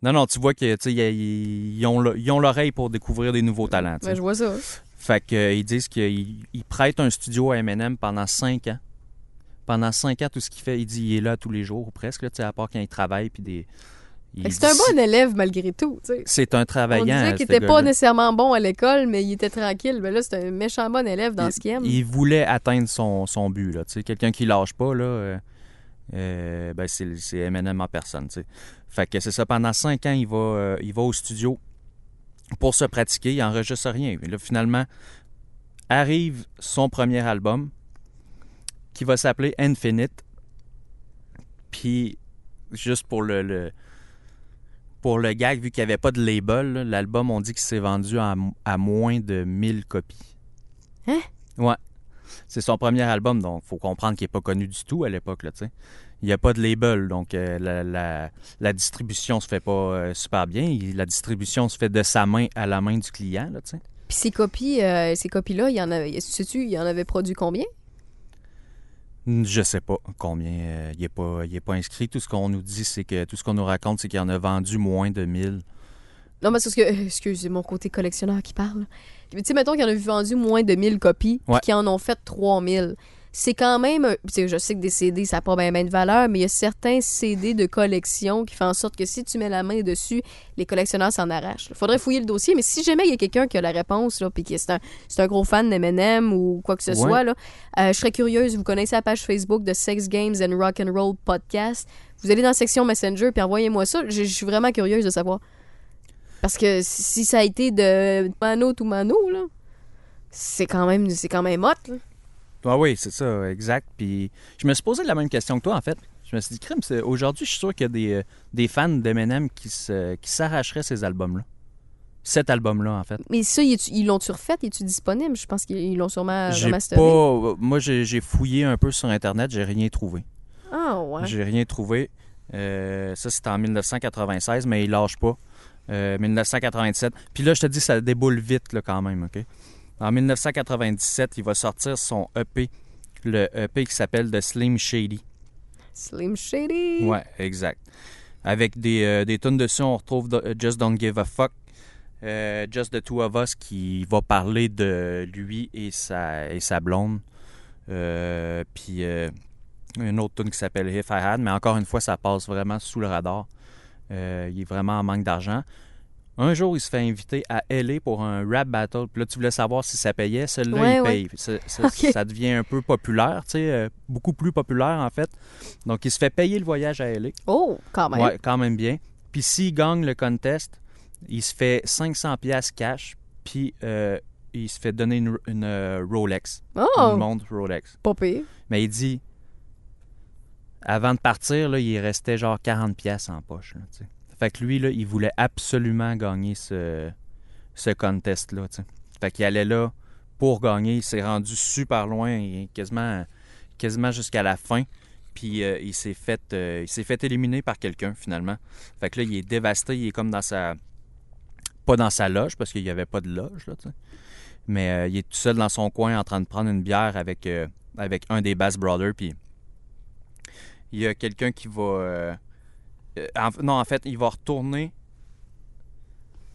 Non, non, tu vois sais, ils, ils ont le- ils ont l'oreille pour découvrir des nouveaux talents. Ben, je vois ça. Fait qu'ils disent qu'ils ils prêtent un studio à Eminem pendant cinq ans. Pendant cinq ans, tout ce qu'il fait, il dit il est là tous les jours, ou presque, là, tu sais, à part quand il travaille, puis des, C'est un bon élève malgré tout, tu sais. C'est un On travaillant. disait ce qu'il était pas nécessairement bon à l'école, mais il était tranquille. Mais là, c'est un méchant bon élève dans ce qu'il aime. Il voulait atteindre son, son but. Là, tu sais. Quelqu'un qui lâche pas, là, euh, euh, ben c'est, c'est Eminem en personne. tu sais. Fait que c'est ça. Pendant cinq ans, il va, euh, il va au studio pour se pratiquer. Il enregistre rien. Mais là, finalement, arrive son premier album qui va s'appeler Infinite. Puis, juste pour le, le- pour le gag, vu qu'il n'y avait pas de label, l'album, on dit qu'il s'est vendu à, à moins de 1000 copies. Hein? Ouais. C'est son premier album, donc faut comprendre qu'il n'est pas connu du tout à l'époque. là, tu sais. Il n'y a pas de label, donc euh, la, la- la distribution se fait pas euh, super bien. Il- la distribution se fait de sa main à la main du client. Là, tu sais. Puis ces copies, euh, ces copies-là, il y en avait, sais-tu, il y en avait produit combien? Je sais pas combien. euh, il n'est pas, il est pas inscrit. Tout ce qu'on nous dit, c'est que tout ce qu'on nous raconte, c'est qu'il en a vendu moins de 1000. Non, mais c'est parce que, excusez, mon côté collectionneur qui parle. Tu sais, mettons qu'il en a vendu moins de 1000 copies, Ouais. qu'ils en ont fait 3000. C'est quand même, un- je sais que des CD, ça n'a pas bien de valeur, mais il y a certains CD de collection qui font en sorte que si tu mets la main dessus, les collectionneurs s'en arrachent. Il faudrait fouiller le dossier, mais si jamais il y a quelqu'un qui a la réponse, là, puis que c'est un, c'est un gros fan d'M&M ou quoi que ce Ouais. soit, là, euh, je serais curieuse. Vous connaissez la page Facebook de Sex Games and Rock and Roll Podcast. Vous allez dans la section Messenger, puis envoyez-moi ça. Je je suis vraiment curieuse de savoir. Parce que si si ça a été de mano to mano, là, c'est quand même, c'est quand même hot, là. Ah oui, c'est ça, exact. Puis je me suis posé la même question que toi, en fait. Je me suis dit, crime, aujourd'hui, je suis sûr qu'il y a des, euh, des fans d'Eminem qui se- qui s'arracheraient ces albums-là. Cet album-là, en fait. Mais ça, ils l'ont-tu refait? Est-tu disponible? Je pense qu'ils l'ont sûrement remasteré. pas. Moi, j'ai fouillé un peu sur Internet, j'ai rien trouvé. Ah, ouais. J'ai rien trouvé. Euh, ça, c'était en 1996, mais il lâche pas. Euh, 1997. Puis là, je te dis, ça déboule vite, là, quand même, OK? En 1997, il va sortir son EP, le EP qui s'appelle The Slim Shady. Slim Shady. Ouais, exact. Avec des, euh, des tunes dessus, on retrouve The- Just Don't Give a Fuck, euh, Just the Two of Us qui va parler de lui et sa, et sa blonde. Euh, puis euh, une autre tune qui s'appelle If I Had, mais encore une fois, ça passe vraiment sous le radar. Euh, il est vraiment en manque d'argent. Un jour, il se fait inviter à LA pour un rap battle. Puis là, tu voulais savoir si ça payait. Celui-là, Ouais, il ouais. paye. Ça, ça- (laughs) Ok. ça devient un peu populaire, tu sais, euh, beaucoup plus populaire en fait. Donc, il se fait payer le voyage à LA. Oh, quand même. Ouais, quand même bien. Puis s'il gagne le contest, il se fait 500 pièces cash, puis euh, il se fait donner une, une, euh, Rolex, Oh, une montre Rolex. pas pire. Mais il dit, avant de partir, là, il restait genre 40 pièces en poche. là, tu sais. Fait que lui, là, il voulait absolument gagner ce, ce contest-là. Fait qu'il allait là pour gagner. Il s'est rendu super loin, quasiment, quasiment jusqu'à la fin. Puis euh, il s'est fait, euh, il s'est fait éliminer par quelqu'un finalement. Fait que là, il est dévasté. Il est comme dans sa, pas dans sa loge parce qu'il n'y avait pas de loge là. Mais euh, il est tout seul dans son coin en train de prendre une bière avec, avec un des Bass Brothers. Puis il y a quelqu'un qui va, en- non en fait, il va retourner.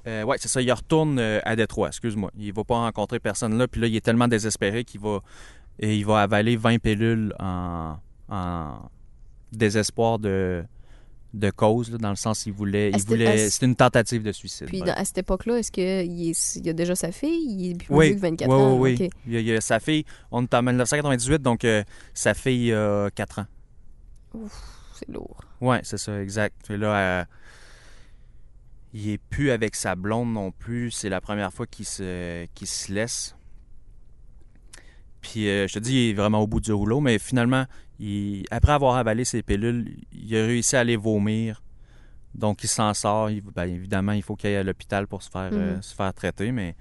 Euh, ouais, c'est ça. Il retourne euh, à Détroit. Excuse-moi. Il va pas rencontrer personne là. Puis là, il est tellement désespéré qu'il va, et il va avaler 20 pilules en, en désespoir de, de cause, là, dans le sens il voulait, il voulait, c'était une tentative de suicide. Puis ouais. dans- à cette époque-là, est-ce qu'il est, il a déjà sa fille? Il est plus Oui, vieux que 24 oui, ans? oui, ok. oui. Il y a, il y a sa fille, on est en 1998, donc euh, sa fille a 4 ans. C'est lourd. Ouais, c'est ça, exact. Et là, euh, il est plus avec sa blonde non plus. C'est la première fois qu'il se, qu'il se laisse. Puis euh, je te dis, il est vraiment au bout du rouleau, mais finalement, il- après avoir avalé ses pilules, il a réussi à aller vomir. Donc il s'en sort. Il- ben, évidemment, il faut qu'il aille à l'hôpital pour se faire, euh, Mhm. se faire traiter, mais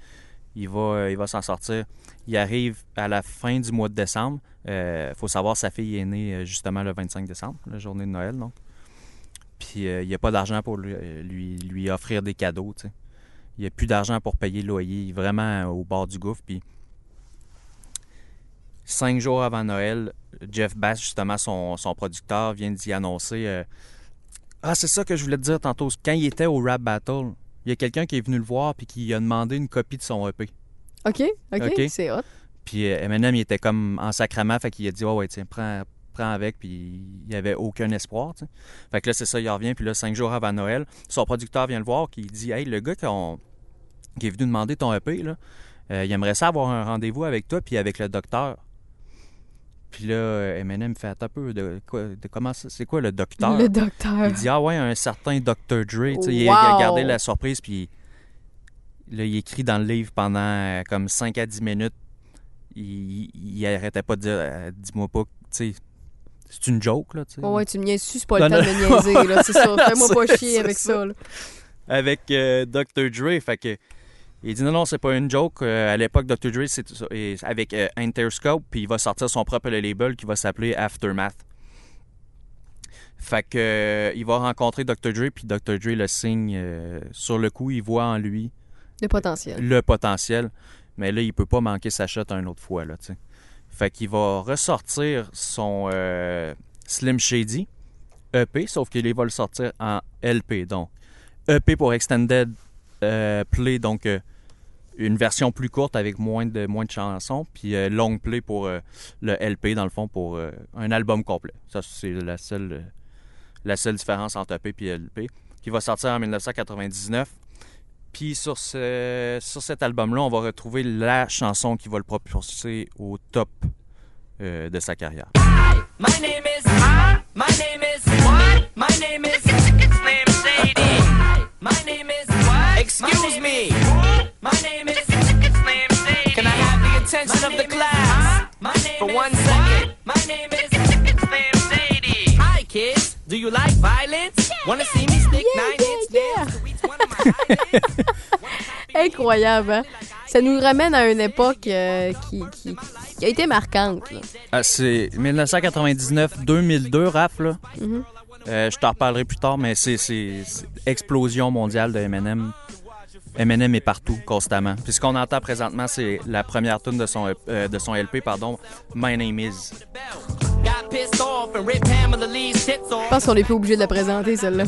il va, euh, il va s'en sortir. Il arrive à la fin du mois de décembre. Il faut savoir, sa fille est née euh, justement le 25 décembre, la journée de Noël, donc. Puis euh, il n'y a pas d'argent pour lui, euh, lui, offrir des cadeaux. Il n'y a plus d'argent pour payer le loyer. Il est vraiment euh, au bord du gouffre. Cinq jours avant Noël, Jeff Bass, justement, son, son producteur, vient d'y annoncer euh, Ah, c'est ça que je voulais te dire tantôt. Quand il était au Rap Battle, il y a quelqu'un qui est venu le voir puis qui a demandé une copie de son EP. OK, OK, c'est hot. Puis euh, Eminem, il était comme en sacrament, fait qu'il a dit Ouais, ouais, tiens, prends, prend avec, puis il n'y avait aucun espoir. Fait que là, c'est ça, il revient, puis là, cinq jours avant Noël, son producteur vient le voir, qui dit Hey, le gars qui est venu demander ton EP, là, euh, il aimerait ça avoir un rendez-vous avec toi, puis avec le docteur. Puis là, Eminem fait un peu de, de comment ça- c'est quoi le docteur? Le docteur. il dit Ah ouais, un certain Dr. Dre. Il a gardé la surprise, puis là, il écrit dans le livre pendant euh, comme 5 à 10 minutes. Il, il arrêtait pas de dire euh, Dis-moi pas, tu sais, c'est une joke, là. tu sais. Oh, ouais, tu me niaises c'est pas le Non, temps de niaiser, là. C'est ça. (laughs) Fais-moi pas chier avec ça. ça, là. Avec euh, Dr. Dre. Fait que. Il dit non, non, c'est pas une joke. Euh, à l'époque, Dr. Dre, c'est avec euh, Interscope, puis il va sortir son propre label qui va s'appeler Aftermath. Fait que euh, il va rencontrer Dr. Dre, puis Dr. Dre le signe sur le coup, il voit en lui Le potentiel. le potentiel, mais là, il peut pas manquer sa shot une autre fois, là, tu sais. Fait qu'il va ressortir son Slim Shady EP, sauf qu'il va le sortir en LP, donc EP pour Extended Play, donc une version plus courte avec moins de, moins de chansons, puis euh, Long Play pour euh, le LP, dans le fond, pour euh, un album complet. Ça, c'est la seule, euh, la seule différence entre EP et LP, qui va sortir en 1999. Puis sur, ce, sur cet album-là, on va retrouver la chanson qui va le propulser au top euh, de sa carrière. My name is. My name is. What? My name is. Slim Shady. My name is. What? Excuse me. My name is. Slim Shady. Can I have the attention of the class? My name For one second. My name is. Slim Shady. Hi, kids. Do you like violence? Wanna see me stick nine inch nails to each one of my (laughs) eyelids? Incroyable, hein? Ça nous ramène à une époque euh, qui, qui, qui a été marquante, là. Ah, c'est 1999-2002, Raph, là. Mhm. Euh, je t'en reparlerai plus tard, mais c'est c'est- c'est explosion mondiale de Eminem. Eminem est partout, constamment. Puis ce qu'on entend présentement, c'est la première tune de son, euh, de son LP, pardon, My Name Is. Je pense qu'on n'est plus obligé de la présenter, celle-là.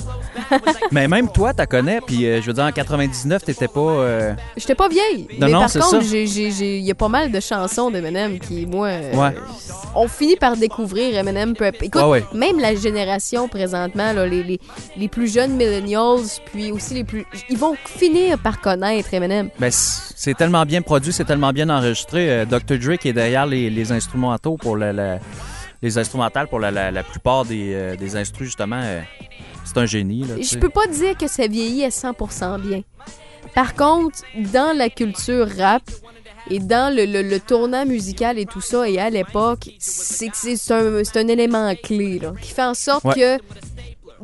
(laughs) Mais même toi, t'as connais, puis euh, je veux dire, en 99, t'étais pas... euh, J'étais pas vieille. Non, mais non, par c'est contre, il y a pas mal de chansons d'Eminem qui, moi, euh, Ouais. on finit par découvrir Eminem. Écoute, ouais. même la génération présentement, là, les, les, les plus jeunes millennials, puis aussi les plus... Ils vont finir par connaître Eminem. Ben, c'est tellement bien produit, c'est tellement bien enregistré. Euh, Dr. Dre qui est derrière les, les instrumentaux pour la, la- les instrumentales pour la, la- la plupart des, euh, des instrus, justement. euh, c'est un génie. Là, Je peux pas dire que ça vieillit à 100% bien. Par contre, dans la culture rap et dans le, le- le tournant musical et tout ça, et à l'époque, c'est un, un élément clé là, qui fait en sorte Ouais. que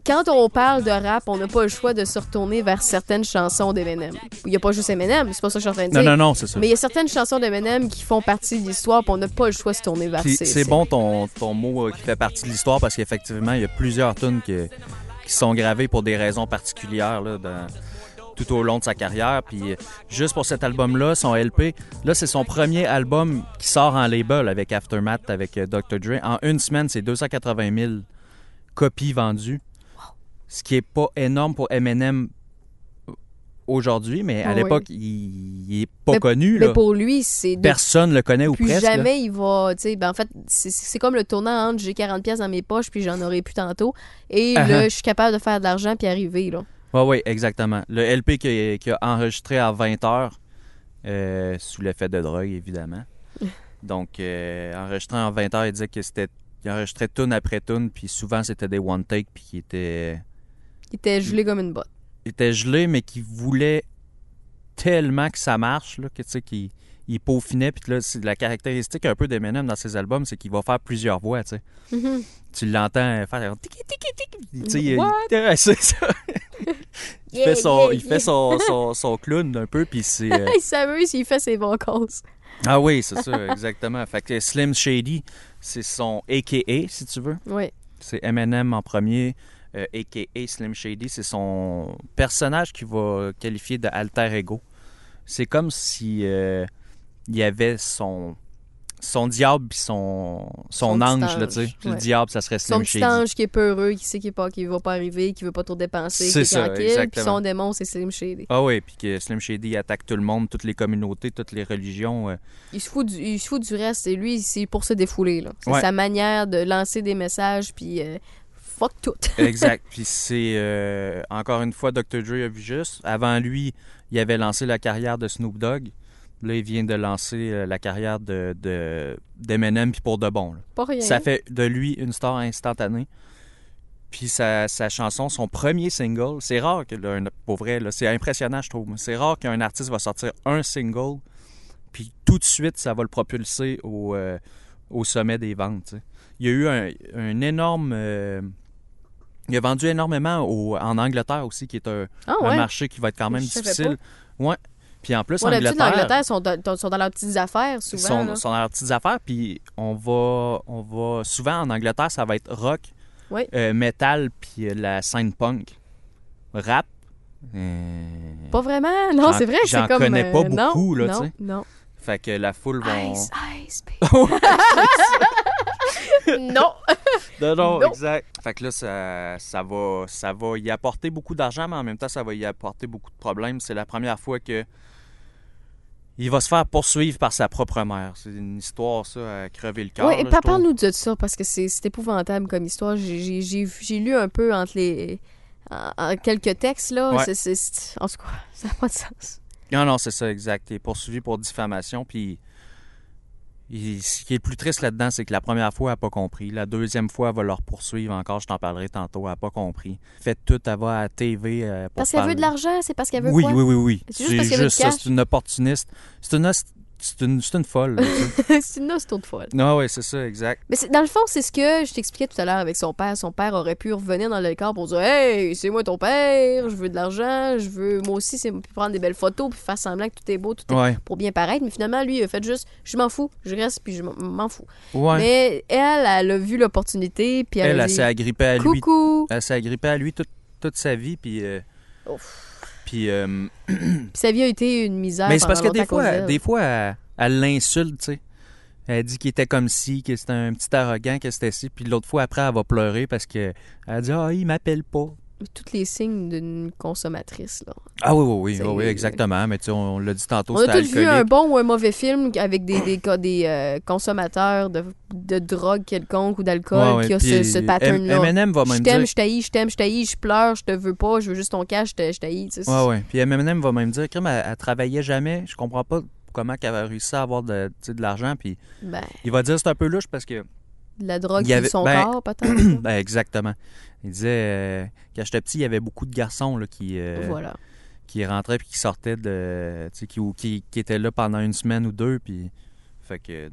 quand on parle de rap, on n'a pas le choix de se retourner vers certaines chansons d'Eminem. Il n'y a pas juste Eminem, c'est pas ça que je suis en train de Non, dire. non, non, c'est ça. Mais il y a certaines chansons d'Eminem qui font partie de l'histoire, puis on n'a pas le choix de se tourner vers ces- C'est ces- bon ton, ton mot euh, qui fait partie de l'histoire parce qu'effectivement, il y a plusieurs tunes qui sont gravées pour des raisons particulières là, dans- tout au long de sa carrière. Puis euh, juste pour cet album-là, son LP, là, c'est son premier album qui sort en label avec Aftermath, avec euh, Dr. Dre. En une semaine, c'est 280 000 copies vendues. Ce qui est pas énorme pour Eminem aujourd'hui, mais à Ah l'époque, il, il est pas Mais- connu. Mais là. pour lui, c'est Personne le connaît ou plus presque. là. jamais il va, ben en fait, c'est- comme le tournant entre j'ai 40 pièces dans mes poches puis j'en aurai plus tantôt et Uh-huh. là je suis capable de faire de l'argent puis arriver là. Oui, oui, exactement. Le LP qu'il a, enregistré à 20 heures, euh, sous l'effet de drogue, évidemment. (laughs) Donc, euh, enregistré en 20 heures, il disait que c'était. Il enregistrait tune après tune, puis souvent c'était des one take, puis qui étaient. Il était gelé comme une botte. Il était gelé, mais qui voulait tellement que ça marche, là, que tu sais, qu'il il peaufinait. Puis là, c'est la caractéristique un peu d'Eminem dans ses albums, c'est qu'il va faire plusieurs voix, tu sais. Mhm. Tu l'entends faire tiki tiki tiki. Tu sais, il- What? il- ça. Il Yeah, fait son, yeah, il fait son, son, (laughs) son clown un peu, puis c'est. euh, il s'amuse s'il fait ses bons causes. Ah oui, c'est ça, exactement. Fait que Slim Shady, c'est son AKA, si tu veux. Oui. C'est Eminem en premier, euh, AKA Slim Shady. C'est son personnage qu'il va qualifier de alter ego. C'est comme si euh, il y avait son, son diable puis son, son, Son ange, là, tu sais. ange, Puis Le diable, ça serait Son Slim petit Shady. ange qui est peureux, qui sait qu'il pas, qu'il va pas arriver, qui veut pas trop dépenser, qui est ça, tranquille. Puis son démon, c'est Slim Shady. Ah oui, puis que Slim Shady attaque tout le monde, toutes les communautés, toutes les religions. euh, Il se fout du, il se fout du reste. Et lui, c'est pour se défouler. là. C'est Ouais. sa manière de lancer des messages, puis euh, fuck tout. (laughs) Exact. Puis c'est euh, encore une fois Dr. Dre a vu juste. Avant lui, il avait lancé la carrière de Snoop Dogg. Là, il vient de lancer euh, la carrière de de- d'Eminem puis pour de bon. là. Pas rien. Ça fait de lui une star instantanée. Puis sa, sa chanson, son premier single, c'est rare que là, pour vrai, là, c'est impressionnant, je trouve. C'est rare qu'un artiste va sortir un single, puis tout de suite, ça va le propulser au, euh, au sommet des ventes. Il y a eu un, un énorme. euh, il a vendu énormément au- en Angleterre aussi, qui est un, Ah un marché qui va être quand même Je difficile. Ouais. Puis en plus, Ouais, d'habitude, Angleterre, l'Angleterre sont, dans- sont dans leurs petites affaires, souvent. sont, là. sont dans leurs petites affaires, puis on va, on va souvent en Angleterre, ça va être rock, Oui. euh, metal, puis euh, la scène punk, rap. euh, Pas vraiment. Non, J'en- c'est vrai j'en c'est comme... connais pas euh, non, beaucoup, là, tu sais. Non. Fait que la foule va. Ice, ice, baby. (laughs) non. Non, non, Non. exact. Fait que là, ça, ça, va, ça va y apporter beaucoup d'argent, mais en même temps, ça va y apporter beaucoup de problèmes. C'est la première fois que il va se faire poursuivre par sa propre mère. C'est une histoire, ça, à crever le cœur. Oui, pas trouve. parle-nous de ça, parce que c'est c'est épouvantable comme histoire. J'ai- lu un peu entre les... en- en quelques textes, là. Ouais. En tout cas, (laughs) ça n'a pas de sens. Non, non, c'est ça, exact. Il est poursuivi pour diffamation, puis il- ce qui est le plus triste là-dedans, c'est que la première fois, elle n'a pas compris. La deuxième fois, elle va leur poursuivre encore, je t'en parlerai tantôt, elle n'a pas compris. Fait tout, elle va à la TV euh, pour Parce qu'elle veut de l'argent, c'est parce qu'elle veut Oui, quoi? oui, oui, oui. C'est juste parce veut juste ça, c'est une opportuniste. C'est une, c'est une, c'est une folle. (laughs) c'est une nostro de folle. non, oui, c'est ça, exact. Mais dans le fond, c'est ce que je t'expliquais tout à l'heure avec son père. Son père aurait pu revenir dans le corps pour dire Hey, c'est moi ton père, je veux de l'argent, je veux. Moi aussi, c'est prendre des belles photos, puis faire semblant que tout est beau, tout est Ouais, pour bien paraître. Mais finalement, lui, il a fait juste Je m'en fous, je reste, puis je m'en- fous. ouais. Mais elle, elle a vu l'opportunité, puis elle, elle, s'est agrippée à lui. Coucou. Elle s'est agrippée à lui toute, toute sa vie, puis... euh, puis... euh, Puis sa vie a été une misère. Mais c'est parce que des fois, des fois, elle, elle l'insulte, tu sais. Elle dit qu'il était comme ci, que c'était un petit arrogant, que c'était ci. Puis l'autre fois, après, elle va pleurer parce que elle dit « Ah, il m'appelle pas. Tous les signes d'une consommatrice, là. ». Ah oui, oui, oui, oui, oui, exactement. Mais tu sais, on, on l'a dit tantôt, On a tous vu un bon ou un mauvais film avec des, des, des, des, euh, consommateurs de, de drogue quelconque ou d'alcool Ouais, ouais. qui a ce, ce pattern-là. M&M va Je même t'aime, dire... je t'haïs, je t'aime, je t'haïs, je pleure, je te veux pas, je veux juste ton cash, je je t'haïs. tu sais. Ouais, ouais. Puis M&M va même dire, crème, elle, elle travaillait jamais. Je comprends pas comment qu'elle avait réussi à avoir de, de l'argent. Puis Ben, il va dire, c'est un peu louche parce que... de la drogue avait- sur son ben, corps, peut-être. (coughs) ben, exactement. Il disait, euh, quand j'étais petit, il y avait beaucoup de garçons là, qui... euh, voilà. qui rentrait puis qui sortait de qui, ou qui, qui était là pendant une semaine ou deux puis fait que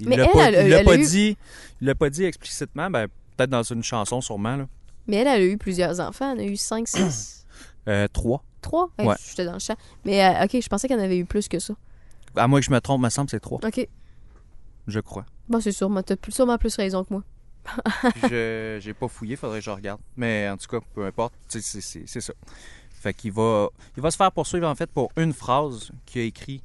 il l'a pas, elle- il l'a elle pas eu- dit il l'a pas dit explicitement ben peut-être dans une chanson sûrement là Mais elle, elle a eu plusieurs enfants. Elle en a eu 5, 6, (clears throat) Euh, trois 3. Ouais. J'étais dans le champ. Mais euh, OK, je pensais qu'elle en avait eu plus que ça. à moins que je me trompe me semble que c'est trois OK. je crois Bon, c'est sûr, t'as sûrement plus raison que moi. Je j'ai pas fouillé faudrait que je regarde mais en tout cas peu importe c'est ça fait qu'il va il va se faire poursuivre en fait pour une phrase qu'il a écrit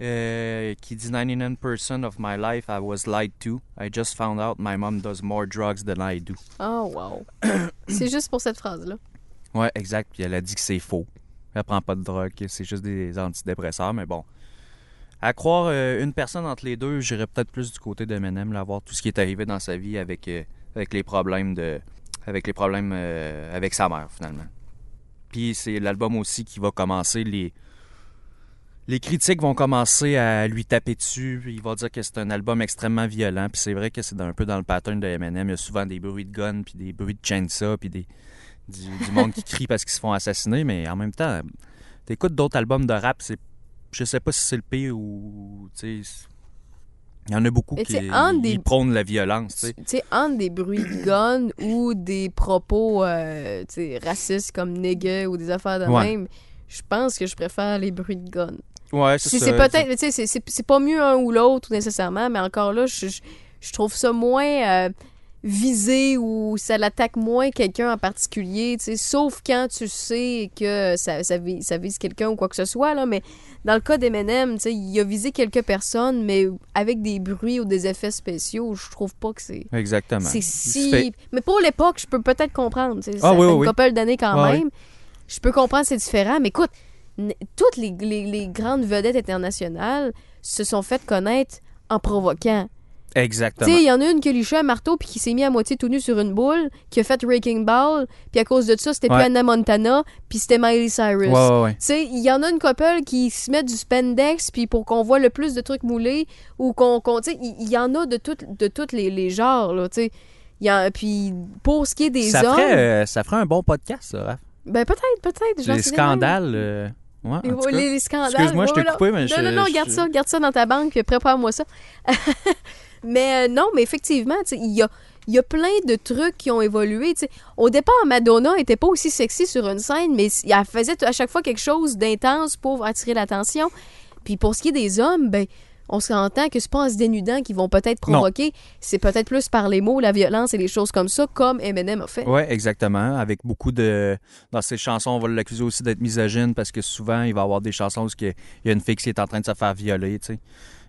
euh, qui dit 99% of my life I was lied to. I just found out my mom does more drugs than I do. Oh, wow. (coughs) c'est juste pour cette phrase-là. Ouais, exact. Puis elle a dit que c'est faux. Elle prend pas de drogue, c'est juste des antidépresseurs, mais bon. À croire euh, une personne entre les deux, j'irais peut-être plus du côté de Eminem, là, voir tout ce qui est arrivé dans sa vie avec, euh, avec les problèmes de avec les problèmes euh, avec sa mère finalement. Puis c'est l'album aussi qui va commencer les les critiques vont commencer à lui taper dessus, il va dire que c'est un album extrêmement violent, puis c'est vrai que c'est un peu dans le pattern de Eminem, il y a souvent des bruits de gun, puis des bruits de chainsaw, puis des du, du monde qui crie parce qu'ils se font assassiner, mais en même temps, t'écoutes d'autres albums de rap, c'est je sais pas si c'est le pire ou il y en a beaucoup qui des- prônent la violence, tu sais. Tu sais, entre des bruits de gun (coughs) ou des propos euh, racistes comme nigga ou des affaires de Ouais. même, je pense que je préfère les bruits de gun. Ouais, C'est c'est peut-être, tu sais, c'est- pas mieux un ou l'autre nécessairement, mais encore là, je, je, je trouve ça moins. euh, viser ou ça l'attaque moins quelqu'un en particulier, sauf quand tu sais que ça, ça, vi- ça vise quelqu'un ou quoi que ce soit, là, mais dans le cas d'Eminem, il a visé quelques personnes, mais avec des bruits ou des effets spéciaux, je trouve pas que c'est... Exactement. C'est si... fait- Mais pour l'époque, je peux peut-être comprendre, Ah ça oui, fait oui, une oui. couple d'années quand même. Je peux comprendre, c'est différent, mais écoute, toutes les, les- les grandes vedettes internationales se sont faites connaître en provoquant. Tu Exactement. sais, il y en a une qui a liché un marteau puis qui s'est mis à moitié tout nu sur une boule, qui a fait Wrecking Ball, puis à cause de ça, c'était plus Ouais. Anna Montana, puis c'était Miley Cyrus. Ouais, ouais. Tu il y en a une couple qui se met du spandex puis pour qu'on voit le plus de trucs moulés ou qu'on tu sais, il y, en a de de toutes les, les genres là, tu puis pour ce qui est des ça, hommes, ferait, euh, ça ferait un bon podcast, ça, Raph. ben peut-être peut-être Les scandales. euh, ouais, Les, cas. scandales. Excuse-moi, je t'ai coupé, mais non, je- Non, non, je- garde ça, garde ça dans ta banque, puis prépare-moi ça. (laughs) mais euh, non, mais effectivement, il y a, y a plein de trucs qui ont évolué. Au départ, Madonna était pas aussi sexy sur une scène, mais elle faisait à chaque fois quelque chose d'intense pour attirer l'attention. Puis pour ce qui est des hommes, ben on s'entend que c'est pas en se dénudant qu'ils vont peut-être provoquer. C'est peut-être plus par les mots, la violence et les choses comme ça, comme Eminem a fait. Oui, exactement. Avec beaucoup de. Dans ses chansons, on va l'accuser aussi d'être misogyne parce que souvent, il va avoir des chansons où il y a- il y a une fille qui est en train de se faire violer, tu sais.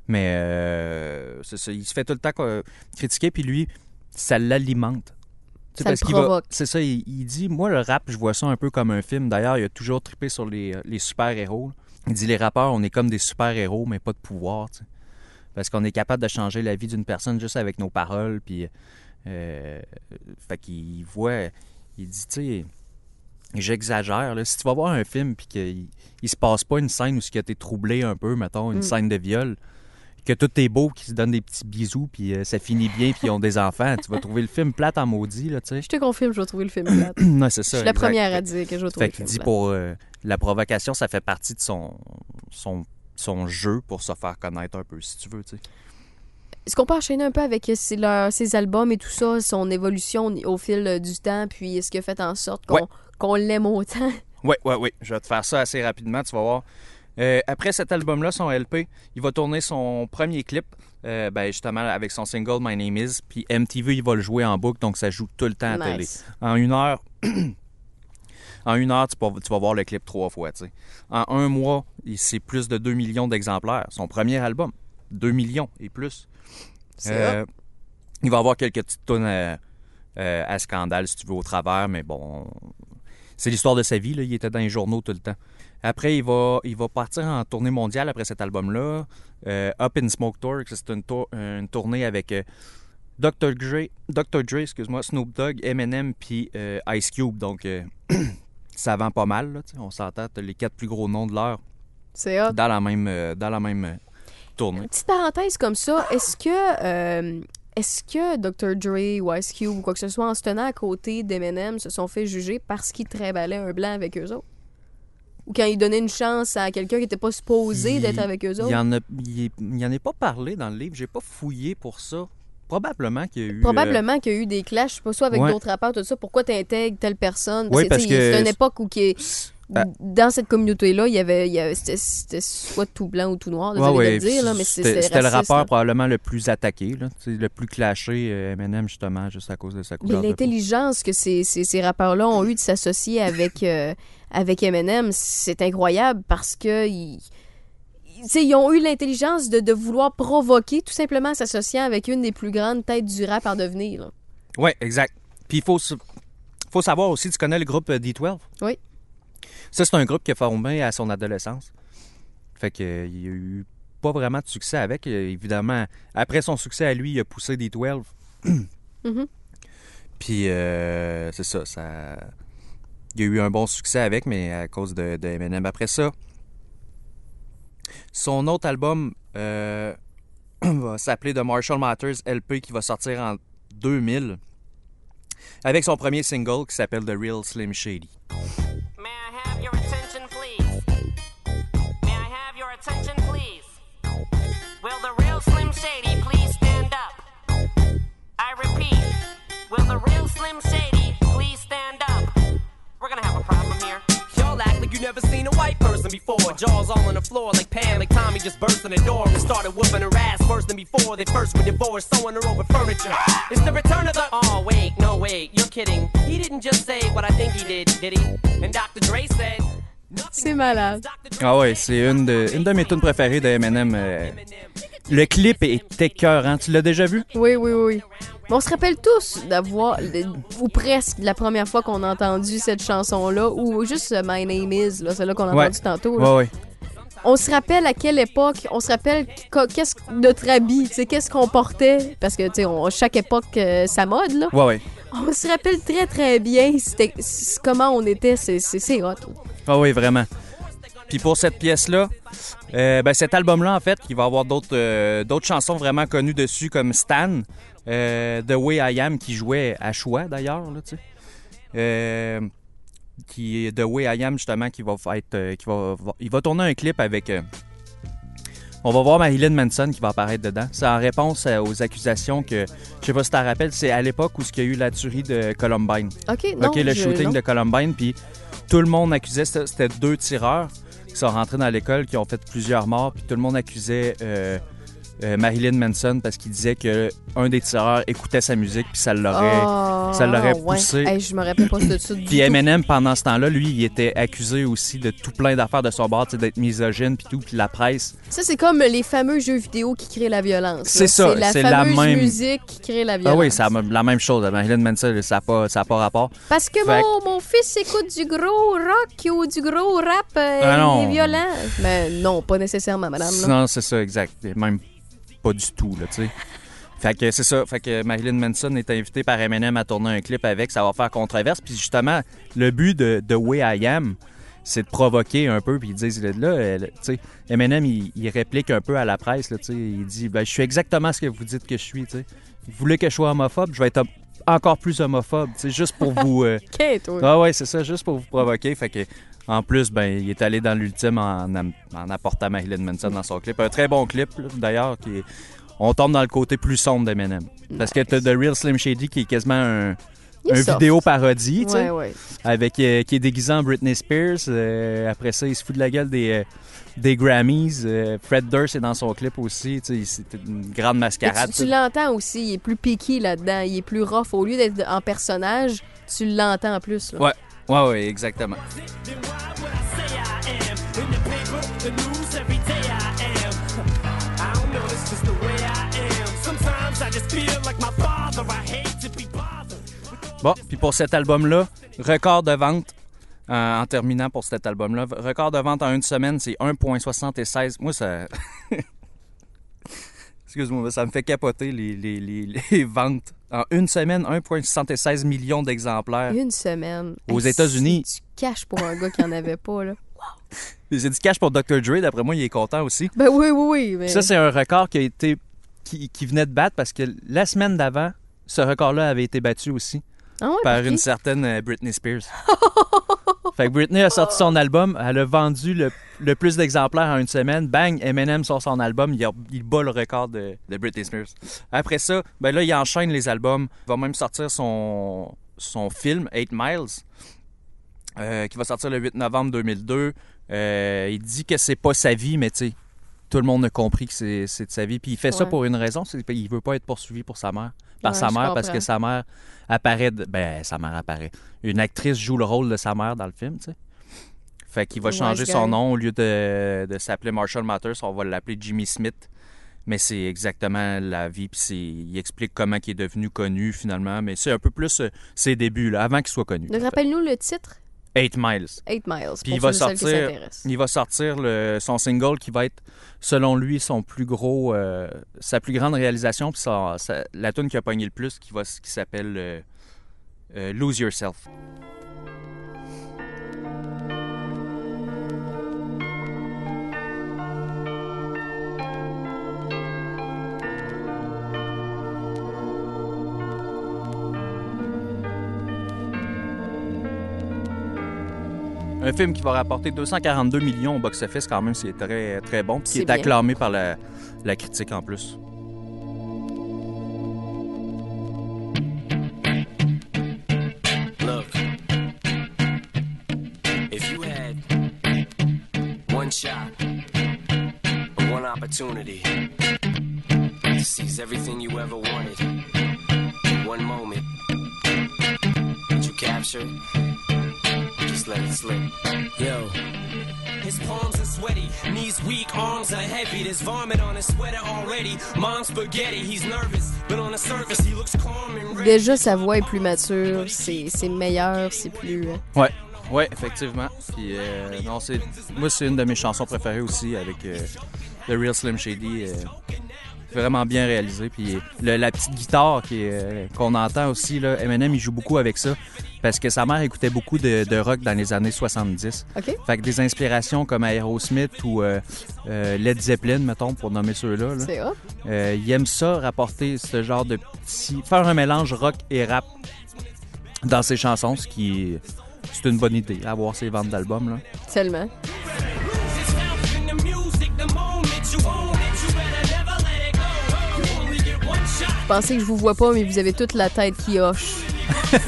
Mais euh, ça. Il se fait tout le temps quoi, critiquer, puis lui, ça l'alimente. Tu sais, qu'il va-. C'est ça, il, il dit Moi, le rap, je vois ça un peu comme un film. D'ailleurs, il a toujours trippé sur les, euh, les super-héros. Il dit Les rappeurs, on est comme des super-héros, mais pas de pouvoir, tu sais. Parce qu'on est capable de changer la vie d'une personne juste avec nos paroles, puis. Euh, fait qu'il voit, il dit, tu sais, j'exagère. Si tu vas voir un film puis qu'il il se passe pas une scène où ce qui a été troublé un peu, mettons, une Mm. scène de viol, que tout est beau, qui se donnent des petits bisous, puis euh, ça finit bien, puis ils ont des enfants, tu vas trouver le film plate en maudit, là, tu sais. Je te confirme, je vais trouver le film (clears throat) plate. non, c'est Je ça. suis la première à dire que je vais trouver Fait le qu'il film dit plate. pour euh, la provocation, ça fait partie de son, son, son jeu pour se faire connaître un peu, si tu veux, tu sais. Est-ce qu'on peut enchaîner un peu avec euh, ses, leur- ses albums et tout ça, son évolution au fil euh, du temps, puis ce qui a fait en sorte qu'on Ouais. qu'on l'aime autant? Oui, oui, oui. Je vais te faire ça assez rapidement, tu vas voir. Euh, après cet album-là, son LP, il va tourner son premier clip, euh, ben, justement avec son single My Name Is, puis MTV, il va le jouer en boucle, donc ça joue tout le temps à la télé. En une heure, (coughs) en une heure, tu, vas- tu vas voir le clip trois fois. En un mois, c'est plus de 2 millions d'exemplaires. Son premier album, 2 millions et plus. Euh, il va avoir quelques petites tonnes à, à scandale, si tu veux, au travers, mais bon, c'est l'histoire de sa vie. Là. Il était dans les journaux tout le temps. Après, il va, il va partir en tournée mondiale après cet album-là. Euh, Up in Smoke Tour, c'est une, tour- une tournée avec euh, Dr. Dre, Dr. Dre excuse-moi, Snoop Dogg, Eminem, puis euh, Ice Cube. Donc, (clears throat) ça vend pas mal. Là, on s'entend, les quatre plus gros noms de l'heure dans la même, dans la même tournée. Petite parenthèse comme ça, est-ce que est-ce que Dr. Dre ou Ice Cube ou quoi que ce soit en se tenant à côté d'Eminem se sont fait juger parce qu'ils tréballaient un blanc avec eux autres? Ou quand ils donnaient une chance à quelqu'un qui n'était pas supposé d'être avec eux Il autres? en a, il, est- il y en a pas parlé dans le livre. J'ai pas fouillé pour ça. Probablement qu'il y a eu. euh, Probablement qu'il y a eu des clashs, je sais pas, soit avec Ouais. d'autres rappeurs, tout ça. Pourquoi t'intègres telle personne? Oui, tu parce sais, que- C'est une époque où qui est- Ah. dans cette communauté-là, il y avait, il y avait- c'était, soit tout blanc ou tout noir, Ouais, désolé ouais, de le dire, là, mais c'était le rappeur là. probablement le plus attaqué, là. Le plus clashé, euh, Eminem, justement, juste à cause de sa Mais couleur peau. l'intelligence que ces, ces, ces rappeurs-là ont eu de s'associer avec, euh, avec Eminem, c'est incroyable parce que ils, ils- ont eu l'intelligence de, de vouloir provoquer, tout simplement en s'associant avec une des plus grandes têtes du rap à devenir. Oui, exact. Puis il faut, faut savoir aussi, tu connais le groupe euh, D12? Oui. Ça, c'est un groupe qui a formé à son adolescence. Fait que euh, il a eu pas vraiment de succès avec. Euh, Évidemment, après son succès à lui, il a poussé D12. (coughs) Mhm. Puis euh, c'est ça, ça. Il y a eu un bon succès avec, mais à cause de, de Eminem. Après ça, son autre album euh, (clears throat) va s'appeler The Marshall Matters LP qui va sortir en 2000 avec son premier single qui s'appelle The Real Slim Shady. May I have your attention, please? May I have your attention, please? Will the real Slim Shady please stand up? I repeat, will the real Slim Shady please stand up? We're gonna have a problem here. Y'all act like you never seen a white person before. Jaws all on the floor like Pam, like Tommy just burst in the door and started whooping her ass worse than before. They first were divorced, sewing her over furniture. It's the return of the. Oh, wait, no, wait, you're kidding. He didn't just say what I think he did, did he? And Dr. Dre said. C'est malade. Ah ouais, c'est une de, une de mes tunes préférées de Eminem. euh. Le clip est écœurant. Tu l'as déjà vu? Oui, oui, oui. Mais on se rappelle tous d'avoir, ou presque, la première fois qu'on a entendu cette chanson-là, ou juste euh, My Name Is, là, celle-là qu'on a Ouais. entendu tantôt. là. Ouais, ouais. On se rappelle à quelle époque, on se rappelle qu- qu'est-ce que notre habit, qu'est-ce qu'on portait, parce que, tu sais, chaque époque, euh, sa mode, là. Ouais, ouais. On se rappelle très, très bien c'était- comment on était, c'est c'est- hot. Ah oui, vraiment. Puis pour cette pièce-là, euh, ben cet album-là, en fait, il va avoir d'autres euh, d'autres chansons vraiment connues dessus, comme Stan, The Way I Am, qui jouait à choix d'ailleurs, là, tu sais. Euh, qui The Way I Am, justement, qui va être. euh, qui va, va- il va tourner un clip avec. euh, on va voir Marilyn Manson qui va apparaître dedans. C'est en réponse euh, aux accusations que. Je sais pas si tu te rappelles, c'est à l'époque où il y a eu la tuerie de Columbine. OK, non. OK, le je- shooting non. de Columbine, puis tout le monde accusait, c'était c'était deux tireurs qui sont rentrés dans l'école, qui ont fait plusieurs morts, puis tout le monde accusait euh, euh, Marilyn Manson parce qu'il disait que un des tireurs écoutait sa musique, puis ça l'aurait... Ah, ça l'aurait ouais. poussé. Hey, je me rappelle pas de ça Puis. Eminem, pendant ce temps-là, lui, il était accusé aussi de tout plein d'affaires de son bord, d'être misogyne, puis tout, puis la presse. Ça, c'est comme les fameux jeux vidéo qui créent la violence. C'est ça, C'est la la même- musique qui crée la violence. Ah oui, c'est la la même chose. Marilyn Manson, ça n'a pas, ça a pas rapport. Parce que Fait mon, mon fils écoute du gros rock ou du gros rap, euh, Ah non. il est violent. Mais non, pas nécessairement, madame. là. Non, c'est ça, exact. Même pas du tout, là, tu sais. Fait que c'est ça. Fait que Marilyn Manson est invitée par Eminem à tourner un clip avec. Ça va faire controverse. Puis justement, le but de The Way I Am, c'est de provoquer un peu. Puis ils disent, là, tu sais, Eminem, il, il réplique un peu à la presse, là, tu sais. Il dit, ben, je suis exactement ce que vous dites que je suis, tu sais. Vous voulez que je sois homophobe? Je vais être encore plus homophobe, tu sais, juste pour vous... euh, (laughs) Ok, toi. ah ouais, c'est ça, juste pour vous provoquer. Fait que, en plus, ben, il est allé dans l'ultime en, apportant Marilyn Manson dans son clip. Un très bon clip, d'ailleurs, qui est- On tombe dans le côté plus sombre d'Eminem. Parce que t'as The Real Slim Shady qui est quasiment un, vidéo parodie, tu sais, Ouais, ouais. avec euh, qui est déguisé en Britney Spears. Euh, après ça, il se fout de la gueule des, euh, des Grammys. Fred Durst est dans son clip aussi. tu sais, C'est une grande mascarade. tu tu l'entends aussi, il est plus piqué là-dedans, il est plus rough. Au lieu d'être en personnage, tu l'entends en plus. Là. Ouais, ouais, ouais, exactement. Bon, puis pour cet album-là, record de vente, euh, en terminant pour cet album-là, record de vente en une semaine, c'est 1,76. Moi, ça. (laughs) Excuse-moi, ça me fait capoter les, les- les- (laughs) les ventes. En une semaine, 1,76 millions d'exemplaires. Une semaine. Aux Hey, États-Unis. c'est Du cash pour un gars qui en avait pas, là. (laughs) C'est du cash pour Dr. Dre, d'après moi, il est content aussi. Ben oui, oui, oui. Mais... Ça, c'est un record qui a été. Qui, qui venait de battre parce que la semaine d'avant, ce record-là avait été battu aussi. Ah ouais, par une certaine euh, Britney Spears. (laughs) fait que Britney a sorti son album, elle a vendu le, le plus d'exemplaires en une semaine. Bang, Eminem sort son album, il, a- il bat le record de, de Britney Spears. Après ça, ben là, il enchaîne les albums. Il va même sortir son, son film, 8 Miles, euh, qui va sortir le 8 novembre 2002. Euh, il dit que c'est pas sa vie, mais tu sais, tout le monde a compris que c'est de sa vie. Puis il fait ça pour une raison, c'est qu'il veut pas être poursuivi pour sa mère. Par Ouais, sa mère, parce que sa mère apparaît. de- Ben, sa mère apparaît. Une actrice joue le rôle de sa mère dans le film, tu sais. Fait qu'il va changer son nom au lieu de, de s'appeler Marshall Mathers, on va l'appeler Jimmy Smith. Mais c'est exactement la vie, puis c'est- il explique comment il est devenu connu finalement. Mais c'est un peu plus euh, ses débuts, là, avant qu'il soit connu. Donc, rappelle-nous le titre 8 Miles. 8 Miles. Puis il va sortir, il va sortir le- son single qui va être, selon lui, son plus gros, euh, sa plus grande réalisation, puis sa- sa- la tune qui a pogné le plus, qui va, qui s'appelle euh, euh, Lose Yourself. Un film qui va rapporter 242 millions au box-office, quand même, c'est très, très bon, puis qui est bien. acclamé par la, la critique en plus. Look, if you had one opportunity to seize everything you ever wanted. in One moment. Did you capture it? Just let it slip. Yo. His palms are sweaty, knees weak, arms are heavy. There's vomit on his sweater already. Mom's spaghetti, he's nervous, but on the surface he looks calm and ready. Déjà, sa voix est plus mature, c'est c'est meilleur, c'est plus... euh, Ouais, ouais, effectivement. Puis, euh, non, c'est, moi, c'est une de mes chansons préférées aussi avec euh, The Real Slim Shady. euh, vraiment bien réalisé. Puis le- la petite guitare euh, qu'on entend aussi, là, Eminem, il joue beaucoup avec ça. Parce que sa mère écoutait beaucoup de, de rock dans les années 70. OK? Fait que des inspirations comme Aerosmith ou euh, euh, Led Zeppelin, mettons, pour nommer ceux-là. là. C'est. Euh, il aime ça, rapporter ce genre de petit. faire un mélange rock et rap dans ses chansons, ce qui. C'est une bonne idée, avoir ses ventes d'albums. Là. Tellement. Pensez que je vous vois pas, mais vous avez toute la tête qui hoche. (laughs)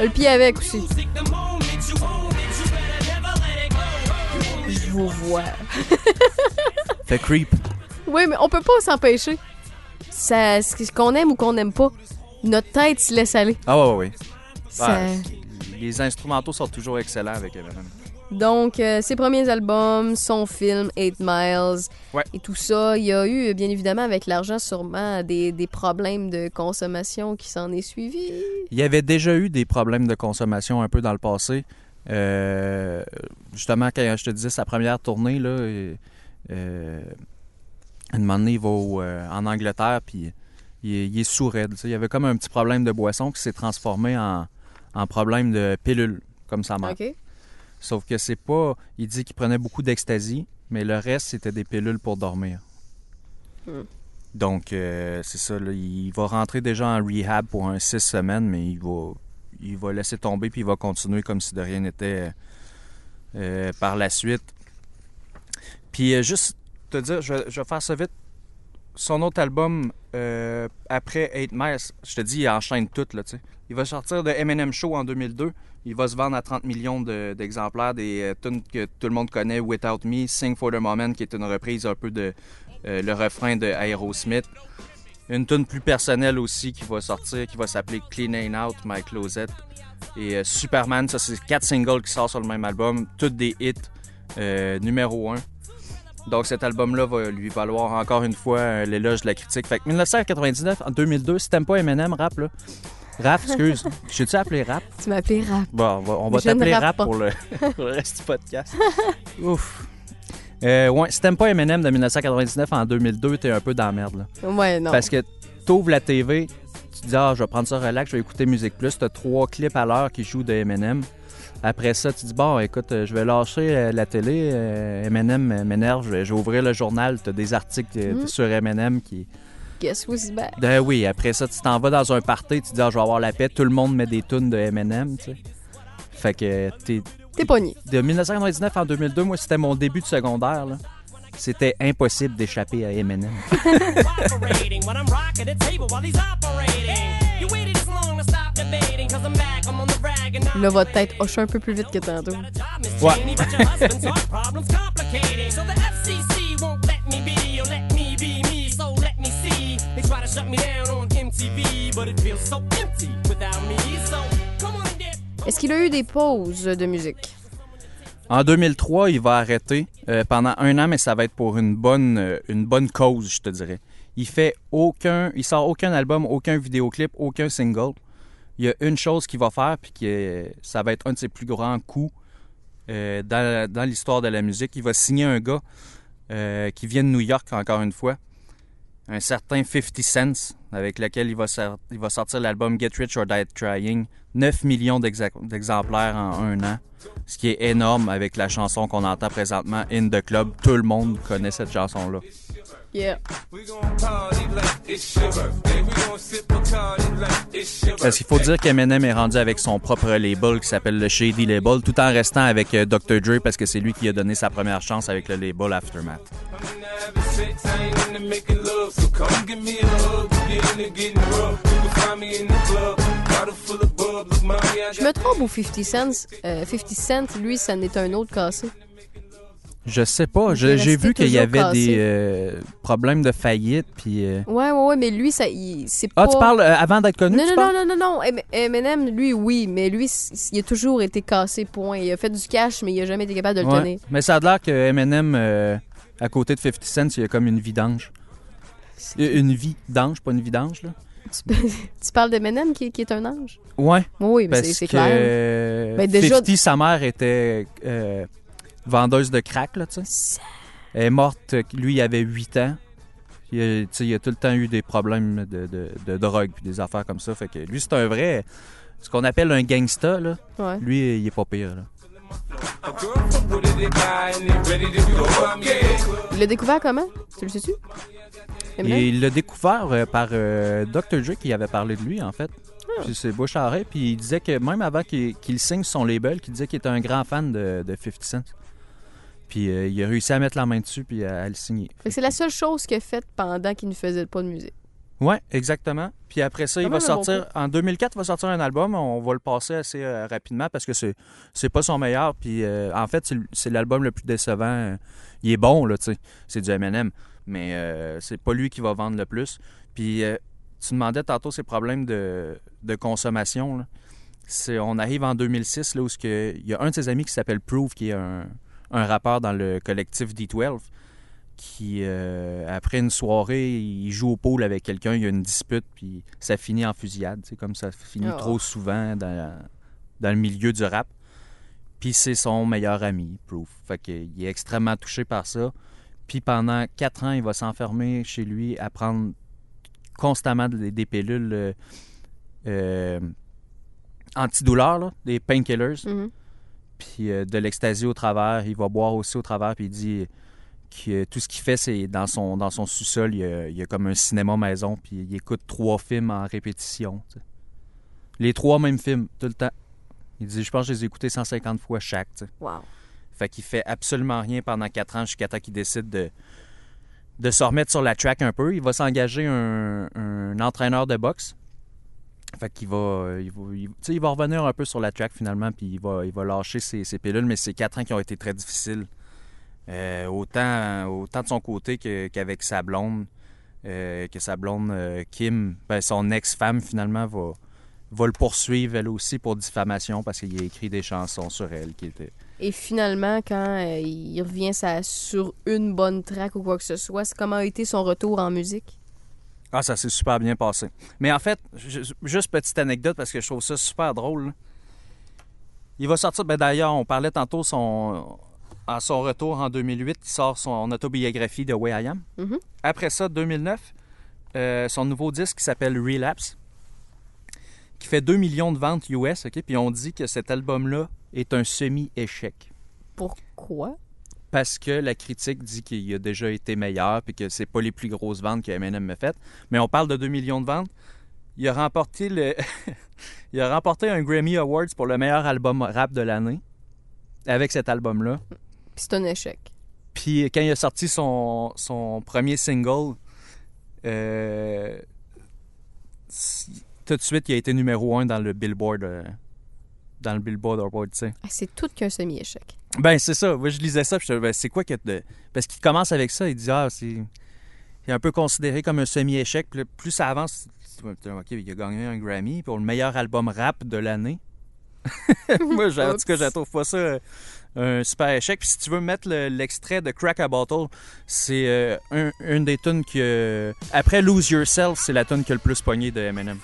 Le pied avec aussi. Je vous vois. (laughs) Fait creep. Oui, mais on peut pas s'empêcher. Ça, ce qu'on aime ou qu'on n'aime pas, notre tête se laisse aller. Ah ouais, ouais, ouais. Ça- Ouais, les instrumentaux sont toujours excellents avec Eminem. Donc, euh, ses premiers albums, son film, Eight Miles, Ouais. et tout ça, il y a eu, bien évidemment, avec l'argent, sûrement des, des problèmes de consommation qui s'en est suivi. Il y avait déjà eu des problèmes de consommation un peu dans le passé. Euh, justement, quand je te disais sa première tournée, là, euh, un moment donné, il va au, euh, en Angleterre, puis il, est- il sais. Il y avait comme un petit problème de boisson qui s'est transformé en, en problème de pilule, comme sa mère. Sauf que c'est pas. Il dit qu'il prenait beaucoup d'ecstasy, mais le reste, c'était des pilules pour dormir. Hmm. Donc, euh, c'est ça. là, il va rentrer déjà en rehab pour un six semaines, mais il va, il va laisser tomber puis il va continuer comme si de rien n'était euh, par la suite. Puis, euh, juste te dire, je vais, je vais faire ça vite. Son autre album, après 8 Miles, je te dis, il enchaîne tout. Là, tu sais. il va sortir de Eminem Show en 2002. Il va se vendre à 30 millions de- d'exemplaires des euh, tunes que tout le monde connaît, Without Me, Sing for the Moment, qui est une reprise un peu de euh, le refrain de Aerosmith. Une tune plus personnelle aussi qui va sortir, qui va s'appeler Cleaning Out My Closet. Et euh, Superman, ça c'est quatre singles qui sortent sur le même album, toutes des hits numéro un. Donc cet album-là va lui valoir encore une fois l'éloge de la critique. Fait que 1999, en 2002, si t'aimes pas Eminem, rap là. Rap, excuse. Je tu appelé rap? Tu m'as appelé rap. Bon, on va, t'appeler rappe rap pas. pour le, (laughs) pour le reste du podcast. Ouf. Euh, ouais, si t'aimes pas Eminem de 1999 en 2002, t'es un peu dans la merde. Là. Ouais, non. Parce que t'ouvres la TV, tu te dis, ah, je vais prendre ça relax, je vais écouter Musique Plus. T'as trois clips à l'heure qui jouent de Eminem. Après ça, tu dis, bon, écoute, euh, je vais lâcher euh, la télé. euh, m'énerve, je vais, ouvrir le journal. T'as des articles euh, Mm. sur Eminem qui. Guess who's back? Ben oui, après ça, tu t'en vas dans un party, tu te dis, ah, je vais avoir la paix. Tout le monde met des tunes de Eminem, tu sais. Fait que t'es T'es pogné. de 1999 en 2002, moi, c'était mon début de secondaire. là. C'était impossible d'échapper à Eminem. (laughs) Là, votre tête hoche un peu plus vite que tantôt. Ouais. Est-ce qu'il a eu des pauses de musique? En 2003, il va arrêter euh, pendant un an, mais ça va être pour une bonne, euh, une bonne cause, je te dirais. Il fait aucun, il sort aucun album, aucun vidéoclip, aucun single. Il y a une chose qu'il va faire, puis que ça va être un de ses plus grands coups euh, dans, dans l'histoire de la musique. Il va signer un gars euh, qui vient de New York, encore une fois, un certain 50 Cents, avec lequel il va, sor- il va sortir l'album Get Rich or Die Trying. 9 millions d'exemplaires en un an, ce qui est énorme avec la chanson qu'on entend présentement, In the Club. Tout le monde connaît cette chanson-là. Yeah. Parce qu'il faut dire qu'Eminem est rendu avec son propre label qui s'appelle le Shady Label, tout en restant avec euh, Dr. Dre parce que c'est lui qui a donné sa première chance avec le label Aftermath. Je me trompe ou 50 Cent, euh, 50 Cent, lui, ça n'est un autre cassé? Je sais pas. J'ai vu qu'il y avait cassé. des euh, problèmes de faillite. Puis, euh, Ouais, ouais, ouais, mais lui, ça, il- c'est pas... Ah, tu parles euh, avant d'être connu? Non, tu non, parles? non, non, non, non. M- Eminem, lui, oui, mais lui, il a toujours été cassé, point. Il a fait du cash, mais il a jamais été capable de le Ouais. tenir. Mais ça a l'air que Eminem, euh, à côté de 50 Cent, il y a comme une vidange. Euh, Une vie d'ange, pas une vidange, là. Tu, (laughs) tu parles d'Eminem qui, qui est un ange? Ouais. Oui, oui, mais c'est- Parce c'est que clair. euh, Ben, déjà- 50, sa mère était euh, vendeuse de crack, là, tu sais. Elle est morte, lui, il avait 8 ans. Il a, il a tout le temps eu des problèmes de, de, de drogue puis des affaires comme ça. Fait que lui, c'est un vrai, ce qu'on appelle un gangsta, là. Ouais. Lui, il est pas pire, là. Il l'a découvert comment? Tu le sais-tu? Et il l'a découvert euh, par euh, Dr. Dre qui avait parlé de lui, en fait. Ah. Puis c'est bouche à oreille. Puis il disait que même avant qu'il qu'il signe son label, qu'il disait qu'il était un grand fan de, de 50 Cent. Puis euh, il a réussi à mettre la main dessus puis à, à le signer. Fait que c'est la seule chose qu'il a faite pendant qu'il ne faisait pas de musique. Ouais, exactement. Puis après ça, il va bon sortir. En 2004, il va sortir un album. On va le passer assez euh, rapidement parce que c'est c'est pas son meilleur. Puis euh, en fait, c'est l'album le plus décevant. Euh, Il est bon, là, tu sais. C'est du Eminem. Mais euh, c'est pas lui qui va vendre le plus. Puis euh, tu demandais tantôt ses problèmes de, de consommation. là. C'est- On arrive en 2006, là, où il y a un de ses amis qui s'appelle Proof, qui est un, un rappeur dans le collectif D12 qui, euh, après une soirée, il joue au pôle avec quelqu'un, il y a une dispute, puis ça finit en fusillade, sais, comme ça finit Oh. trop souvent dans, dans le milieu du rap. Puis c'est son meilleur ami, Proof. Fait qu'il est extrêmement touché par ça. Puis pendant quatre ans, il va s'enfermer chez lui à prendre constamment des, des pilules euh, euh, antidouleurs, là, des painkillers Mhm. puis euh, de l'extasie au travers. Il va boire aussi au travers, puis il dit tout ce qu'il fait, c'est dans son, dans son sous-sol, il y, a, il y a comme un cinéma maison, puis il écoute trois films en répétition. Les trois mêmes films, tout le temps. Il dit, je pense que je les ai écoutés 150 fois chaque. tu sais. Wow. Fait qu'il fait absolument rien pendant quatre ans jusqu'à temps qu'il décide de, de se remettre sur la track un peu. Il va s'engager un, un entraîneur de boxe. Fait qu'il va, il va, il- tu sais, il va revenir un peu sur la track finalement, puis il va, il va lâcher ses, ses pilules, mais c'est quatre ans qui ont été très difficiles. Euh, autant, autant de son côté qu'avec sa blonde, euh, que sa blonde euh, Kim, ben, son ex-femme finalement va, va le poursuivre elle aussi pour diffamation parce qu'il a écrit des chansons sur elle qui étaient Et finalement, quand il revient ça, sur une bonne track ou quoi que ce soit, c'est comment a été son retour en musique? Ah, ça s'est super bien passé. Mais en fait, ju- juste petite anecdote parce que je trouve ça super drôle. là. Il va sortir, ben d'ailleurs, on parlait tantôt son, à son retour en 2008, il sort son autobiographie de Way I Am. Mhm. Après ça, 2009, euh, son nouveau disque qui s'appelle Relapse, qui fait 2 millions de ventes US, OK? Puis on dit que cet album-là est un semi-échec Pourquoi? parce que la critique dit qu'il a déjà été meilleur puis que c'est pas les plus grosses ventes que Eminem m'a faites. Mais on parle de 2 millions de ventes. Il a remporté le (laughs) il a remporté un Grammy Awards pour le meilleur album rap de l'année avec cet album-là. Puis c'est un échec. Puis quand il a sorti son, son premier single, euh, tout de suite, il a été numéro un dans le Billboard, euh, dans le Billboard Award, tu sais. Ah, C'est tout qu'un semi-échec. Ben, c'est ça. Moi, je lisais ça, puis je ben, c'est quoi que de... Parce qu'il commence avec ça, il dit, ah, c'est... Il est un peu considéré comme un semi-échec. Puis plus ça avance, OK, il a gagné un Grammy pour le meilleur album rap de l'année. (laughs) Moi, en tout cas, je trouve pas ça euh, un super échec. Puis si tu veux mettre le- l'extrait de Crack a Bottle, c'est euh, un, une des tunes que... Après Lose Yourself, c'est la tune qui a le plus pogné de Eminem.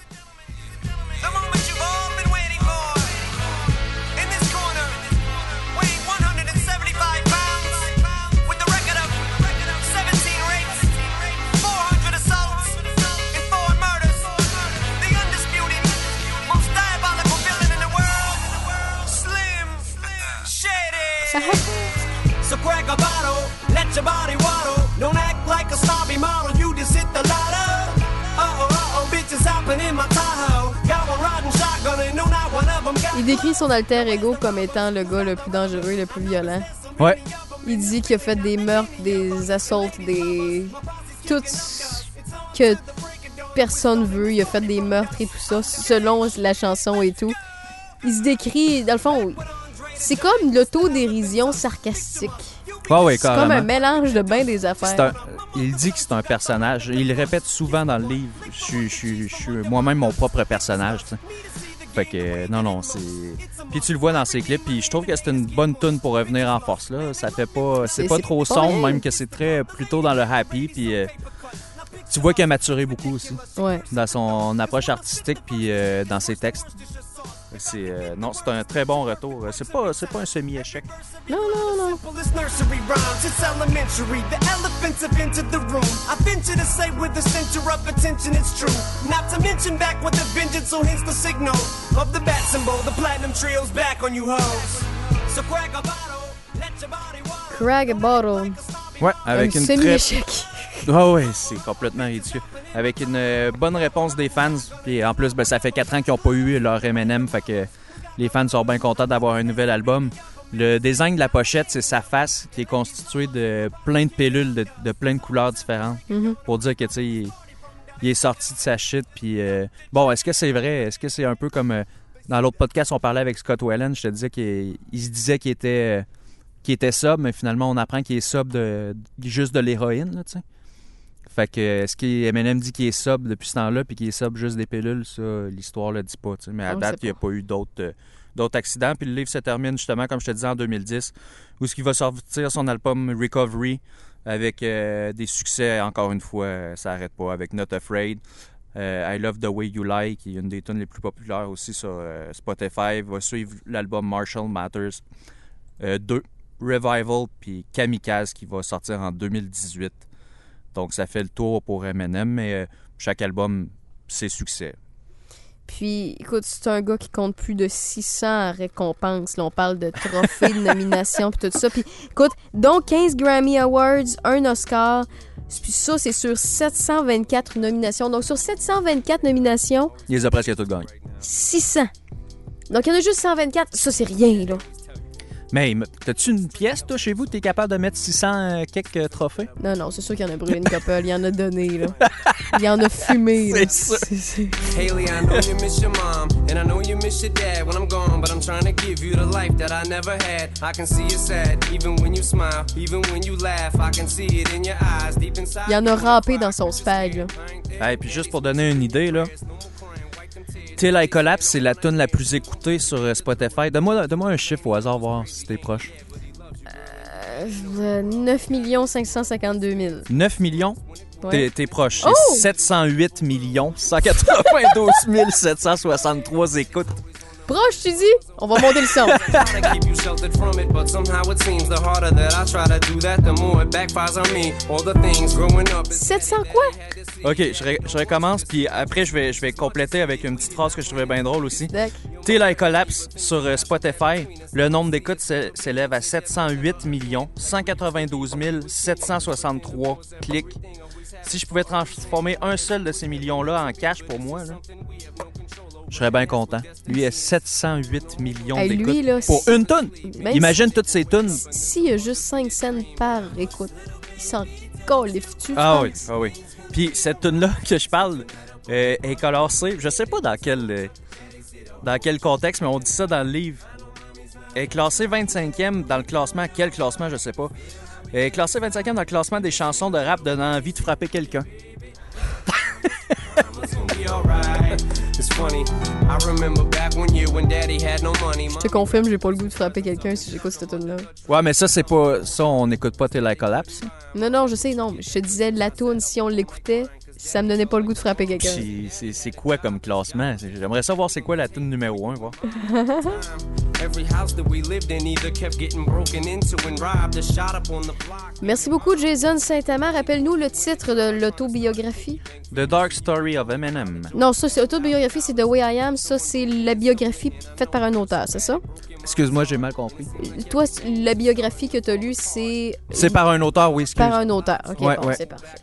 Décrit son alter ego comme étant le gars le plus dangereux, le plus violent. Ouais. Il dit qu'il a fait des meurtres, des assaults, des. Tout ce que personne veut. Il a fait des meurtres et tout ça, selon la chanson et tout. Il se décrit, dans le fond, c'est comme l'autodérision sarcastique. Ouais, ouais, C'est comme un mélange de bien des affaires. un- il dit que c'est un personnage. Il le répète souvent dans le livre. Je suis- je suis je suis moi-même mon propre personnage. tu sais. Fait que non, non, c'est. Puis tu le vois dans ses clips. Puis je trouve que c'est une bonne tune pour revenir en force là. Ça fait pas, c'est pas trop pas sombre, même que c'est très plutôt dans le happy. Puis euh, tu vois qu'il a maturé beaucoup aussi Ouais. dans son approche artistique puis euh, dans ses textes. C'est euh, non, c'est un très bon retour. C'est pas, c'est pas un semi-échec. Non, non, non. Simplest nursery rhymes, it's elementary. The elephants have entered the room. I venture to say with the center of attention, it's true. Not to mention back with a vengeance, so hence the signal of the bat symbol. The platinum trio's back on you hoes. So crack a bottle, let your body water. Crag a bottle. Ouais, avec un une très semi-échec. Ah ouais, c'est complètement ridicule. Avec une euh, bonne réponse des fans. Puis en plus, ben, ça fait 4 ans qu'ils n'ont pas eu leur M&M. Fait que les fans sont bien contents d'avoir un nouvel album. Le design de la pochette, c'est sa face qui est constituée de plein de pilules de, de plein de couleurs différentes. Mhm. Pour dire que, tu sais, il, il est sorti de sa shit. Puis euh, bon, est-ce que c'est vrai? Est-ce que c'est un peu comme... euh, dans l'autre podcast, on parlait avec Scott Whelan. Je te disais qu'il il se disait qu'il était... euh, qu'il était sobre, mais finalement, on apprend qu'il est sobre de, juste de l'héroïne, là, tu sais. Fait que, est-ce qu'Eminem dit qu'il est sobre depuis ce temps-là, puis qu'il est sobre juste des pilules, ça, l'histoire le dit pas, tu sais. Mais à On date, il n'y a pas eu d'autres, euh, d'autres accidents. Puis le livre se termine justement, comme je te disais, en 2010, où ce qui va sortir son album Recovery, avec euh, des succès, encore une fois, euh, ça arrête pas, avec Not Afraid. euh, I Love the Way You Lie, qui est une des tunes les plus populaires aussi sur euh, Spotify. Va suivre l'album Marshall Matters 2, Revival, puis Kamikaze, qui va sortir en 2018. Donc, ça fait le tour pour Eminem, mais euh, chaque album, c'est succès. Puis, écoute, c'est un gars qui compte plus de 600 récompenses. Là, on parle de trophées, de (laughs) nominations, puis tout ça. Puis, écoute, donc 15 Grammy Awards, un Oscar. Puis ça, c'est sur 724 nominations. Donc, sur 724 nominations, Il les a presque tous gagnés. 600. Donc, il y en a juste 124. Ça, c'est rien, là. Mais t'as-tu une pièce, toi, chez vous? T'es capable de mettre 600 euh, quelques trophées? Non, non, c'est sûr qu'il y en a brûlé une couple. Il y en a donné, là. Il y en a fumé, (laughs) là. C'est ça. C'est- c'est- Haley, I know you miss your mom, and I know you miss your dad when I'm gone, but I'm trying to give you the life that I never had. I can see you sad, even when you smile, even when you laugh. I can see it in your eyes, deep inside. Il y en a rampé dans son spag, là. Et puis juste pour donner une idée, là, Till I Collapse, c'est la tune la plus écoutée sur euh, Spotify. Donne-moi donne un chiffre au hasard, voir si t'es proche. Euh, 9 552 000. 9 millions? Ouais. T'es- proche. Oh! 708 millions 192 763 écoutes. Proche, tu dis? On va monter le son. (laughs) try to keep you sheltered from it, but somehow it seems the harder that I try to do that, the more it backfires on me. All the things growing up. is- 700 quoi? OK, je, ré- je recommence, puis après, je vais, je vais compléter avec une petite phrase que je trouvais bien drôle aussi. Till I Collapse sur euh, Spotify, le nombre d'écoutes s'é- s'élève à 708 millions 192 763 clics. Si je pouvais transformer un seul de ces millions-là en cash pour moi, là, je serais bien content. Lui a 708 millions Hey, lui, d'écoutes là, pour si- une tonne. Même Imagine toutes ces tonnes. S'il y a juste 5 cents par écoute, il s'en califfe-tu? Ah je oui, pense? ah oui. Puis cette tune là (laughs) que je parle euh, est classée, je sais pas dans quel euh, dans quel contexte, mais on dit ça dans le livre. Elle est classée 25e dans le classement. Quel classement, je sais pas. Elle est classée 25e dans le classement des chansons de rap donnant envie de frapper quelqu'un. (laughs) (laughs) It's gonna be alright. It's funny. I remember back one year when daddy had no money. Je te confirme, j'ai pas le goût de frapper quelqu'un si j'écoute cette tune là Ouais, mais ça, c'est pas. Ça, on n'écoute pas Till I Collapse. Non, non, je sais, non. mais Je te disais, la tune, si on l'écoutait, ça me donnait pas le goût de frapper quelqu'un. C'est c'est quoi comme classement? J'aimerais savoir c'est quoi la tune numéro 1, voir. (laughs) Merci beaucoup, Jason Saint-Amand. Rappelle-nous le titre de l'autobiographie. The Dark Story of Eminem. Non, ça, c'est autobiographie, c'est The Way I Am. Ça, c'est la biographie faite par un auteur, c'est ça? Excuse-moi, j'ai mal compris. Toi, la biographie que t'as lue, c'est C'est par un auteur, oui, excuse. par un auteur. OK, Ouais, bon, ouais. c'est parfait.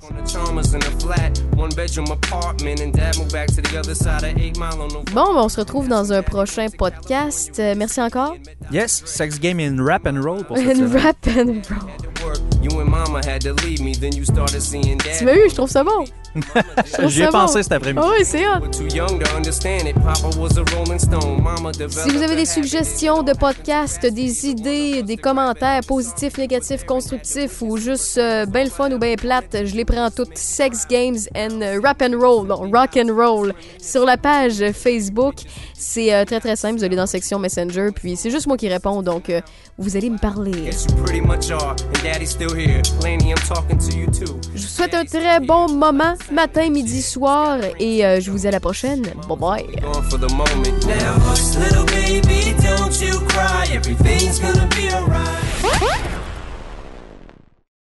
On the Chalmers in a flat, one bedroom apartment, and dad moved back to the other side of 8 Mile on the Bon, ben, on se retrouve dans un prochain podcast. Euh, merci encore. Yes, Sex Game in Rap and Roll pour cette (laughs) And semaine. rap and roll. Work. You and mama had to leave me, then you started seeing dad. Tu m'as eu, je trouve ça bon. J'y ai pensé bon. cet après-midi. Ah oui, c'est hot. We're too young to understand it. Papa was a rolling stone. Mama developed Si vous avez des suggestions de podcasts, des idées, des commentaires positifs, négatifs, constructifs ou juste euh, ben le fun ou ben plate, je les prends toutes. Sex Games and Rap and Roll, non, Rock and Roll sur la page Facebook. C'est euh, très très simple, vous allez dans la section Messenger, puis c'est juste moi qui réponds, donc euh, vous allez me parler. Je vous souhaite un très bon moment, matin, midi, soir, et euh, je vous dis à la prochaine. Bye bye.